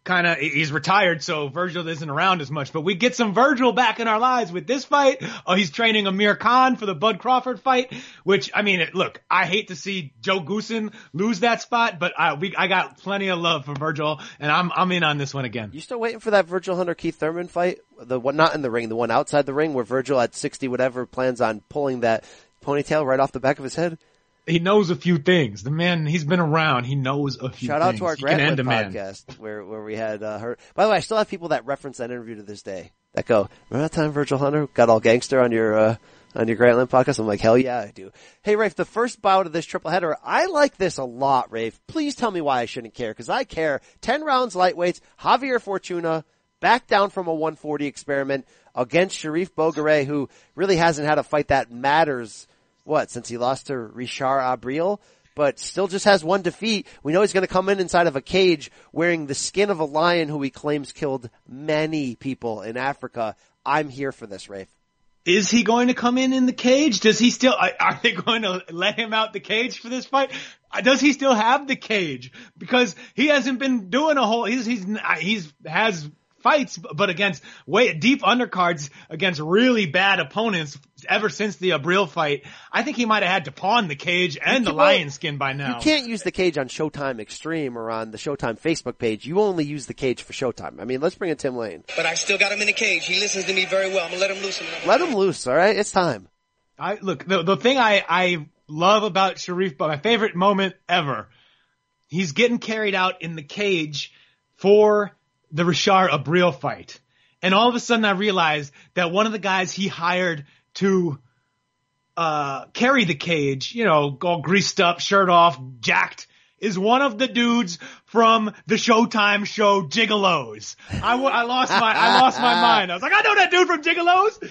kind of he's retired, so Virgil isn't around as much. But we get some Virgil back in our lives with this fight. Oh, he's training Amir Khan for the Bud Crawford fight, which I mean, look, I hate to see Joe Goossen lose that spot, but I we I got plenty of love for Virgil, and I'm I'm in on this one again. You still waiting for that Virgil Hunter Keith Thurman fight? The one not in the ring, the one outside the ring, where Virgil at 60 whatever plans on pulling that ponytail right off the back of his head he knows a few things. The man, he's been around. He knows a few things. Shout out to our Grantland podcast where, where we had, uh, her. By the way, I still have people that reference that interview to this day that go, remember that time Virgil Hunter got all gangster on your, uh, on your Grantland podcast? I'm like, hell yeah, I do. Hey, Rafe, the first bout of this triple header, I like this a lot, Rafe. Please tell me why I shouldn't care, cause I care. 10 rounds lightweights, Javier Fortuna, back down from a 140 experiment against Sharif Bogere, who really hasn't had a fight that matters, what, since he lost to Richard Abril? But still just has one defeat. We know he's going to come in inside of a cage wearing the skin of a lion who he claims killed many people in Africa. I'm here for this, Rafe. Is he going to come in in the cage? Does he still, are- they going to let him out the cage for this fight? Does he still have the cage? Because he hasn't been doing a whole, he's, he's, he's, has fights, but against way, deep undercards against really bad opponents ever since the Abril fight. I think he might have had to pawn the cage and the lion skin by now. You can't use the cage on Showtime Extreme or on the Showtime Facebook page. You only use the cage for Showtime. I mean, let's bring in Tim Lane. But I still got him in the cage. He listens to me very well. I'm gonna let him loose. Let him loose, alright? It's time. I look the the thing I I love about Sharif, but my favorite moment ever, he's getting carried out in the cage for the Richard Abril fight, and all of a sudden I realized that one of the guys he hired to uh, carry the cage, you know, all greased up, shirt off, jacked, is one of the dudes from the Showtime show Gigolos. I, w- I lost my, I lost my mind. I was like, I know that dude from Gigolos.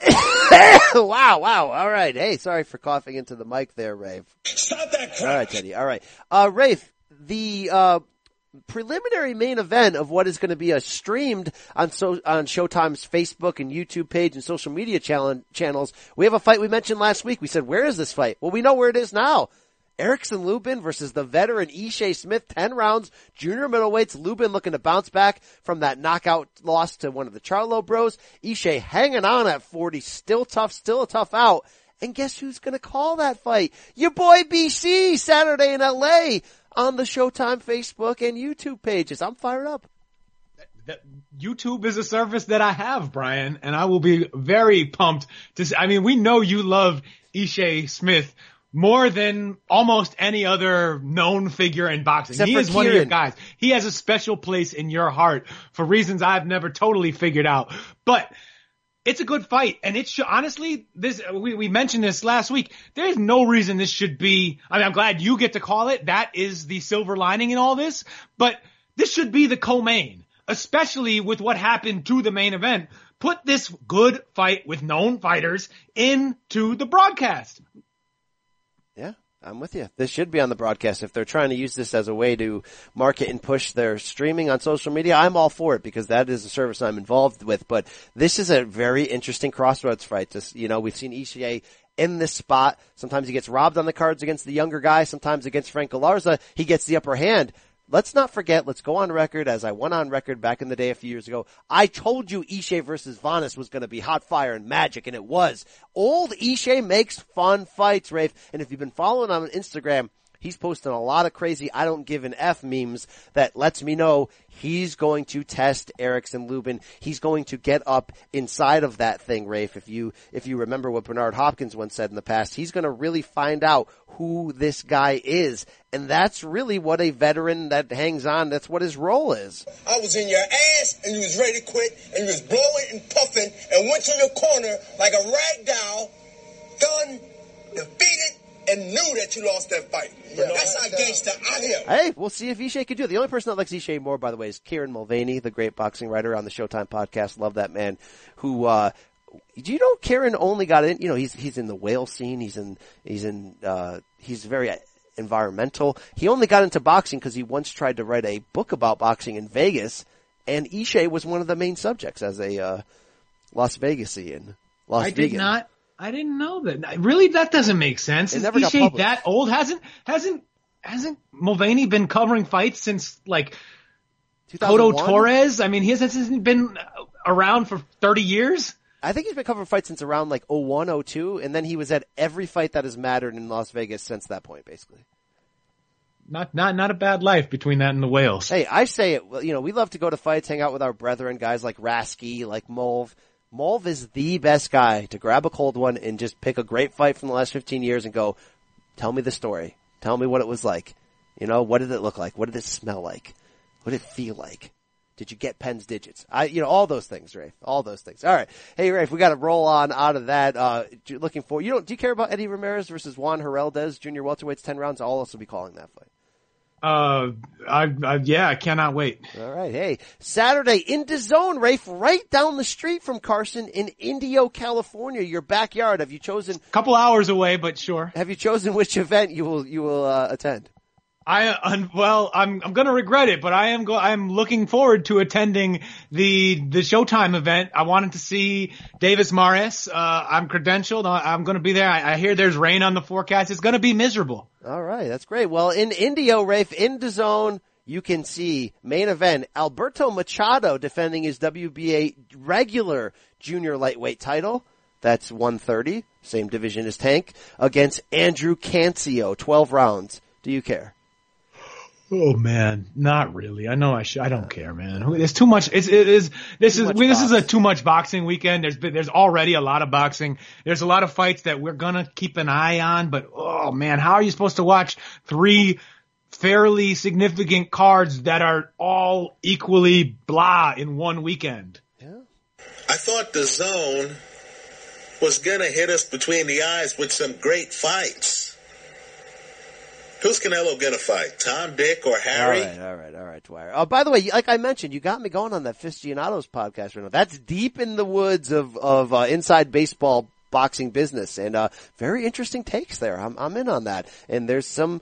wow, wow. All right. Hey, sorry for coughing into the mic there, Rafe. Stop that crap. All right, Teddy. All right. Uh, Rafe, the, uh, preliminary main event of what is going to be a streamed on so on Showtime's Facebook and YouTube page and social media channel, channels. We have a fight we mentioned last week. We said, where is this fight? Well, we know where it is now. Erickson Lubin versus the veteran Ishe Smith, 10 rounds, junior middleweights. Lubin looking to bounce back from that knockout loss to one of the Charlo bros. Ishe hanging on at 40, still tough, still a tough out. And guess who's gonna call that fight? Your boy BC, Saturday in LA on the Showtime Facebook and YouTube pages. I'm fired up. That YouTube is a service that I have, Brian, and I will be very pumped to see, I mean, we know you love Ishe Smith more than almost any other known figure in boxing. Except he is one of your guys. He has a special place in your heart for reasons I've never totally figured out. But it's a good fight, and it should honestly. This we we mentioned this last week. There's no reason this should be. I mean, I'm glad you get to call it. That is the silver lining in all this. But this should be the co-main, especially with what happened to the main event. Put this good fight with known fighters into the broadcast. I'm with you. This should be on the broadcast. If they're trying to use this as a way to market and push their streaming on social media, I'm all for it because that is a service I'm involved with. But this is a very interesting crossroads fight. Just, you know, we've seen Ishier in this spot. Sometimes he gets robbed on the cards against the younger guy. Sometimes against Frank Galarza, he gets the upper hand. Let's not forget, let's go on record as I went on record back in the day a few years ago. I told you Ishe versus Vanes was going to be hot fire and magic, and it was. Old Ishe makes fun fights, Rafe. And if you've been following on Instagram, he's posting a lot of crazy I don't give an F memes that lets me know he's going to test Erickson Lubin. He's going to get up inside of that thing, Rafe. If you, if you remember what Bernard Hopkins once said in the past, he's going to really find out who this guy is. And that's really what a veteran that hangs on, that's what his role is. I was in your ass and you was ready to quit and you was blowing and puffing and went to your corner like a rag doll, done, defeated, and knew that you lost that fight. That's how gangster I am. Hey, we'll see if Ishe can do it. The only person that likes Ishe more, by the way, is Kieran Mulvaney, the great boxing writer on the Showtime podcast. Love that man. Who, uh, do you know Kieran only got in? You know, he's he's in the whale scene. He's in he's in uh, he's very environmental. He only got into boxing because he once tried to write a book about boxing in Vegas, and Ishe was one of the main subjects as a uh, Las Vegasian. Las I Vegan. did not. I didn't know that. Really, that doesn't make sense. It Is never got Ishe published. that old? Hasn't hasn't hasn't Mulvaney been covering fights since like 2001? Torres? I mean, he hasn't been around for thirty years. I think he's been covering fights since around like 01, 02, and then he was at every fight that has mattered in Las Vegas since that point, basically. Not not not a bad life between that and the whales. Hey, I say it, well, you know, we love to go to fights, hang out with our brethren, guys like Rasky, like Mulv. Mulv is the best guy to grab a cold one and just pick a great fight from the last 15 years and go, tell me the story. Tell me what it was like. You know, what did it look like? What did it smell like? What did it feel like? Did you get Penn's digits? I, you know, all those things, Rafe. All those things. All right. Hey, Rafe, we got to roll on out of that. Uh, looking for, you don't, do you care about Eddie Ramirez versus Juan Heraldez, junior welterweights, 10 rounds? I'll also be calling that fight. Uh, I, I yeah, I cannot wait. All right. Hey, Saturday in the zone, Rafe, right down the street from Carson in Indio, California, your backyard. Have you chosen? Couple hours away, but sure. Have you chosen which event you will you will uh, attend? I well, I'm I'm gonna regret it, but I am go I'm looking forward to attending the the Showtime event. I wanted to see Davis Mares. Uh, I'm credentialed. I'm gonna be there. I, I hear there's rain on the forecast. It's gonna be miserable. All right, that's great. Well, in Indio, Rafe, in the zone, you can see main event Alberto Machado defending his WBA regular junior lightweight title. That's 130, same division as Tank, against Andrew Cancio, 12 rounds. Do you care? Oh man, not really. I know I should. I don't care, man. There's too much. It's, it is. This is. we- This is a too much boxing weekend. There's been, there's already a lot of boxing. There's a lot of fights that we're gonna keep an eye on. But oh man, how are you supposed to watch three fairly significant cards that are all equally blah in one weekend? Yeah. I thought the zone was going to hit us between the eyes with some great fights. Who's Canelo to fight? Tom, Dick, or Harry? All right, all right, all right, Dwyer. Oh, by the way, like I mentioned, you got me going on that Fistianados podcast right now. That's deep in the woods of of uh, inside baseball boxing business, and uh, very interesting takes there. I'm I'm in on that, and there's some,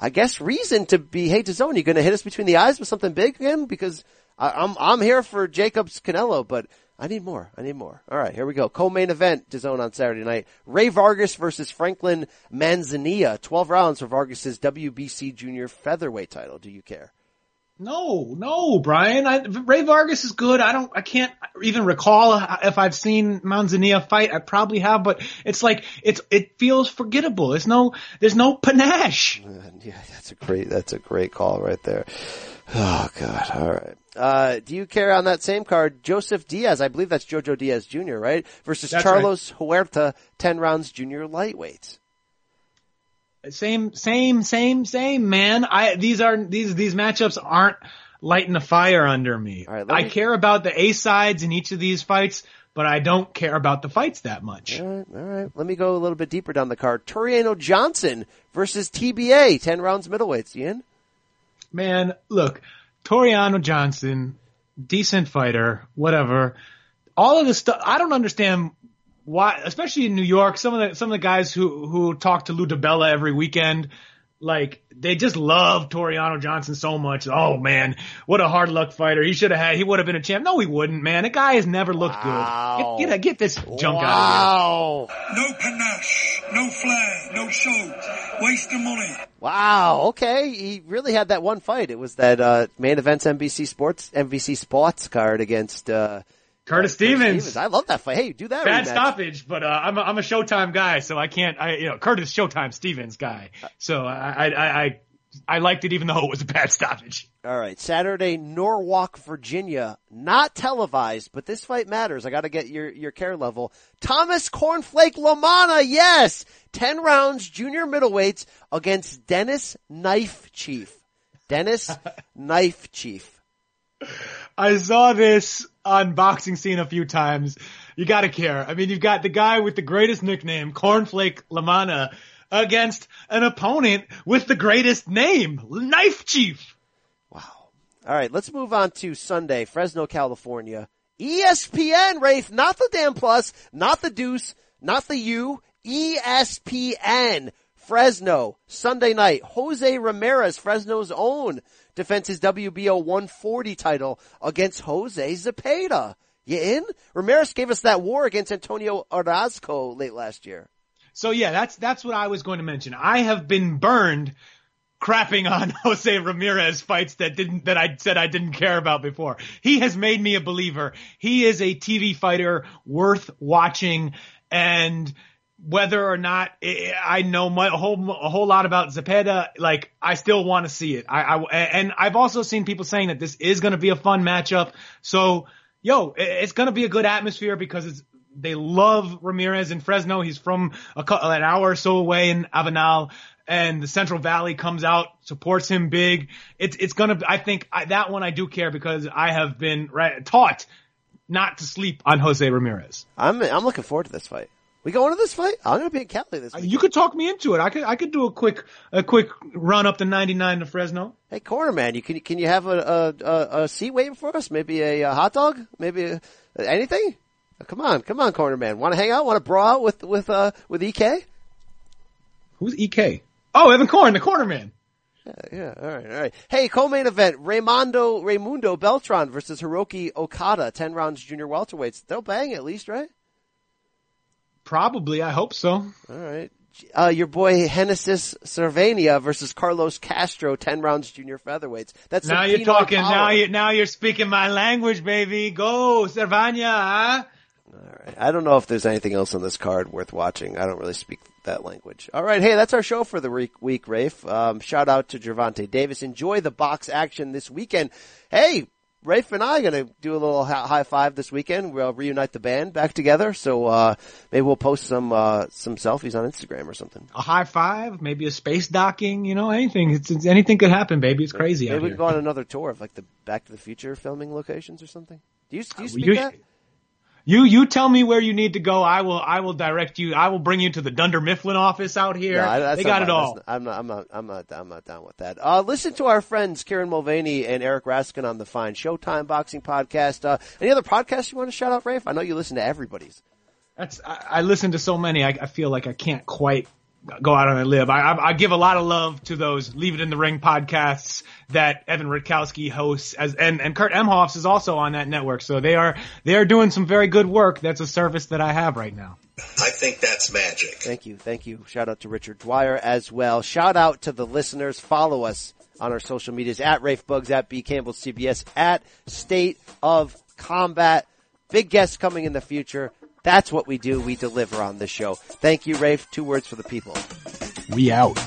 I guess, reason to be. hate Hey, DAZN, you going to hit us between the eyes with something big again? Because I, I'm I'm here for Jacobs Canelo, but I need more. I need more. All right, here we go. Co-main event, to zone on Saturday night. Ray Vargas versus Franklin Manzanilla. 12 rounds for Vargas's WBC junior featherweight title. Do you care? No, no, Brian. I, Ray Vargas is good. I don't, I can't even recall if I've seen Manzanilla fight. I probably have, but it's like, it's, it feels forgettable. There's no, there's no panache. Yeah, that's a great, that's a great call right there. Oh God. All right. Uh, do you care on that same card? Joseph Diaz, I believe that's Jojo Diaz Jr., right? Versus That's Carlos Huerta, 10 rounds junior lightweight. Same, same, same, same, man. I, these are, these, these matchups aren't lighting a fire under me. let I care about the A sides in each of these fights, but I don't care about the fights that much. All right, all right. Let me go a little bit deeper down the card. Taureano Johnson versus TBA, 10 rounds middleweights. You in? Man, look, Taureano Johnson, decent fighter, whatever. All of this stuff, I don't understand why, especially in New York, some of the, some of the guys who, who talk to Lou DiBella every weekend, like, they just love Taureano Johnson so much. Oh man, what a hard luck fighter. He should have had, he would have been a champ. No, he wouldn't, man. The guy has never looked good. Get, get, get this junk out of here. Wow. No panache, no flair, no show. waste of money. Wow. Okay. He really had that one fight. It was that, uh, main events NBC Sports, NBC Sports card against, uh, Curtis Stevens. I love that fight. Hey, do that. Bad rematch. stoppage, but uh, I'm a, I'm a Showtime guy, so I can't. I you know Curtis Showtime Stevens guy, so I I I, I liked it even though it was a bad stoppage. All right, Saturday, Norfolk, Virginia, not televised, but this fight matters. I got to get your your care level. Thomas Cornflake LaManna, yes, ten rounds, junior middleweights against Dennis Knife Chief. Dennis Knife Chief. I saw this on boxing scene a few times. You gotta care. I mean, you've got the guy with the greatest nickname, Cornflake LaManna, against an opponent with the greatest name, Knife Chief. Wow. All right, let's move on to Sunday, Fresno, California. ESPN, Rafe, not the damn plus, not the deuce, not the U, ESPN. Fresno, Sunday night. Jose Ramirez, Fresno's own, defends his WBO 140 title against Jose Zepeda. You in? Ramirez gave us that war against Antonio Orozco late last year. So yeah, that's that's what I was going to mention. I have been burned crapping on Jose Ramirez fights that didn't that I said I didn't care about before. He has made me a believer. He is a TV fighter worth watching and whether or not eh, eh, I know my, a whole a whole lot about Zepeda, like I still want to see it. I, I and I've also seen people saying that this is going to be a fun matchup. So, yo, it's going to be a good atmosphere because it's they love Ramirez in Fresno. He's from a, an hour or so away in Avenal, and the Central Valley comes out supports him big. It's it's gonna. I think I, that one I do care because I have been right, taught not to sleep on Jose Ramirez. I'm I'm looking forward to this fight. We going to this fight? I'm going to be in Cali this week. You could talk me into it. I could I could do a quick a quick run up to 99 to Fresno. Hey, corner man, you can can you have a a, a seat waiting for us? Maybe a, a hot dog? Maybe a, anything? Come on, come on, corner man. Want to hang out? Want to brawl out with with uh with Ek? Who's Ek? Oh, Evan Corn, the corner man. Yeah, yeah, all right, all right. Hey, co-main event: Raymondo Raymundo Beltran versus Hiroki Okada, ten rounds junior welterweights. They'll bang at least, right? Probably, I hope so. All right. Uh, your boy Genesis Servania versus Carlos Castro, ten rounds junior featherweights. That's now you're talking. Power. Now you now you're speaking my language, baby. Go Servania. Huh? All right. I don't know if there's anything else on this card worth watching. I don't really speak that language. All right. Hey, that's our show for the week, week Rafe. Um, shout out to Gervonta Davis. Enjoy the box action this weekend. Hey, Rafe and I are going to do a little high five this weekend. We'll reunite the band back together. So, uh, maybe we'll post some, uh, some selfies on Instagram or something. A high five, maybe a space docking, you know, anything. It's, it's anything could happen, baby. It's crazy maybe we can go on another tour of like the Back to the Future filming locations or something. Do you, do you speak you, that? You you tell me where you need to go. I will I will direct you. I will bring you to the Dunder Mifflin office out here. No, they got it all. not- I'm not. I'm not. I'm not. I'm not down with that. Uh, listen to our friends Kieran Mulvaney and Eric Raskin on the Fine Showtime Boxing Podcast. Uh, any other podcasts you want to shout out, Rafe? I know you listen to everybody's. That's I, I listen to so many. I, I feel like I can't quite go out on a limb. I, I, I give a lot of love to those Leave It in the Ring podcasts that Evan Rutkowski hosts, as and and Kurt Emhoffs is also on that network. So they are they are doing some very good work. That's a service that I have right now. I think that's magic. Thank you. Thank you. Shout out to Richard Dwyer as well. Shout out to the listeners. Follow us on our social medias at Rafe Bugs, at B Campbell CBS, at State of Combat. Big guests coming in the future. That's what we do. We deliver on this show. Thank you, Rafe. Two words for the people. We out.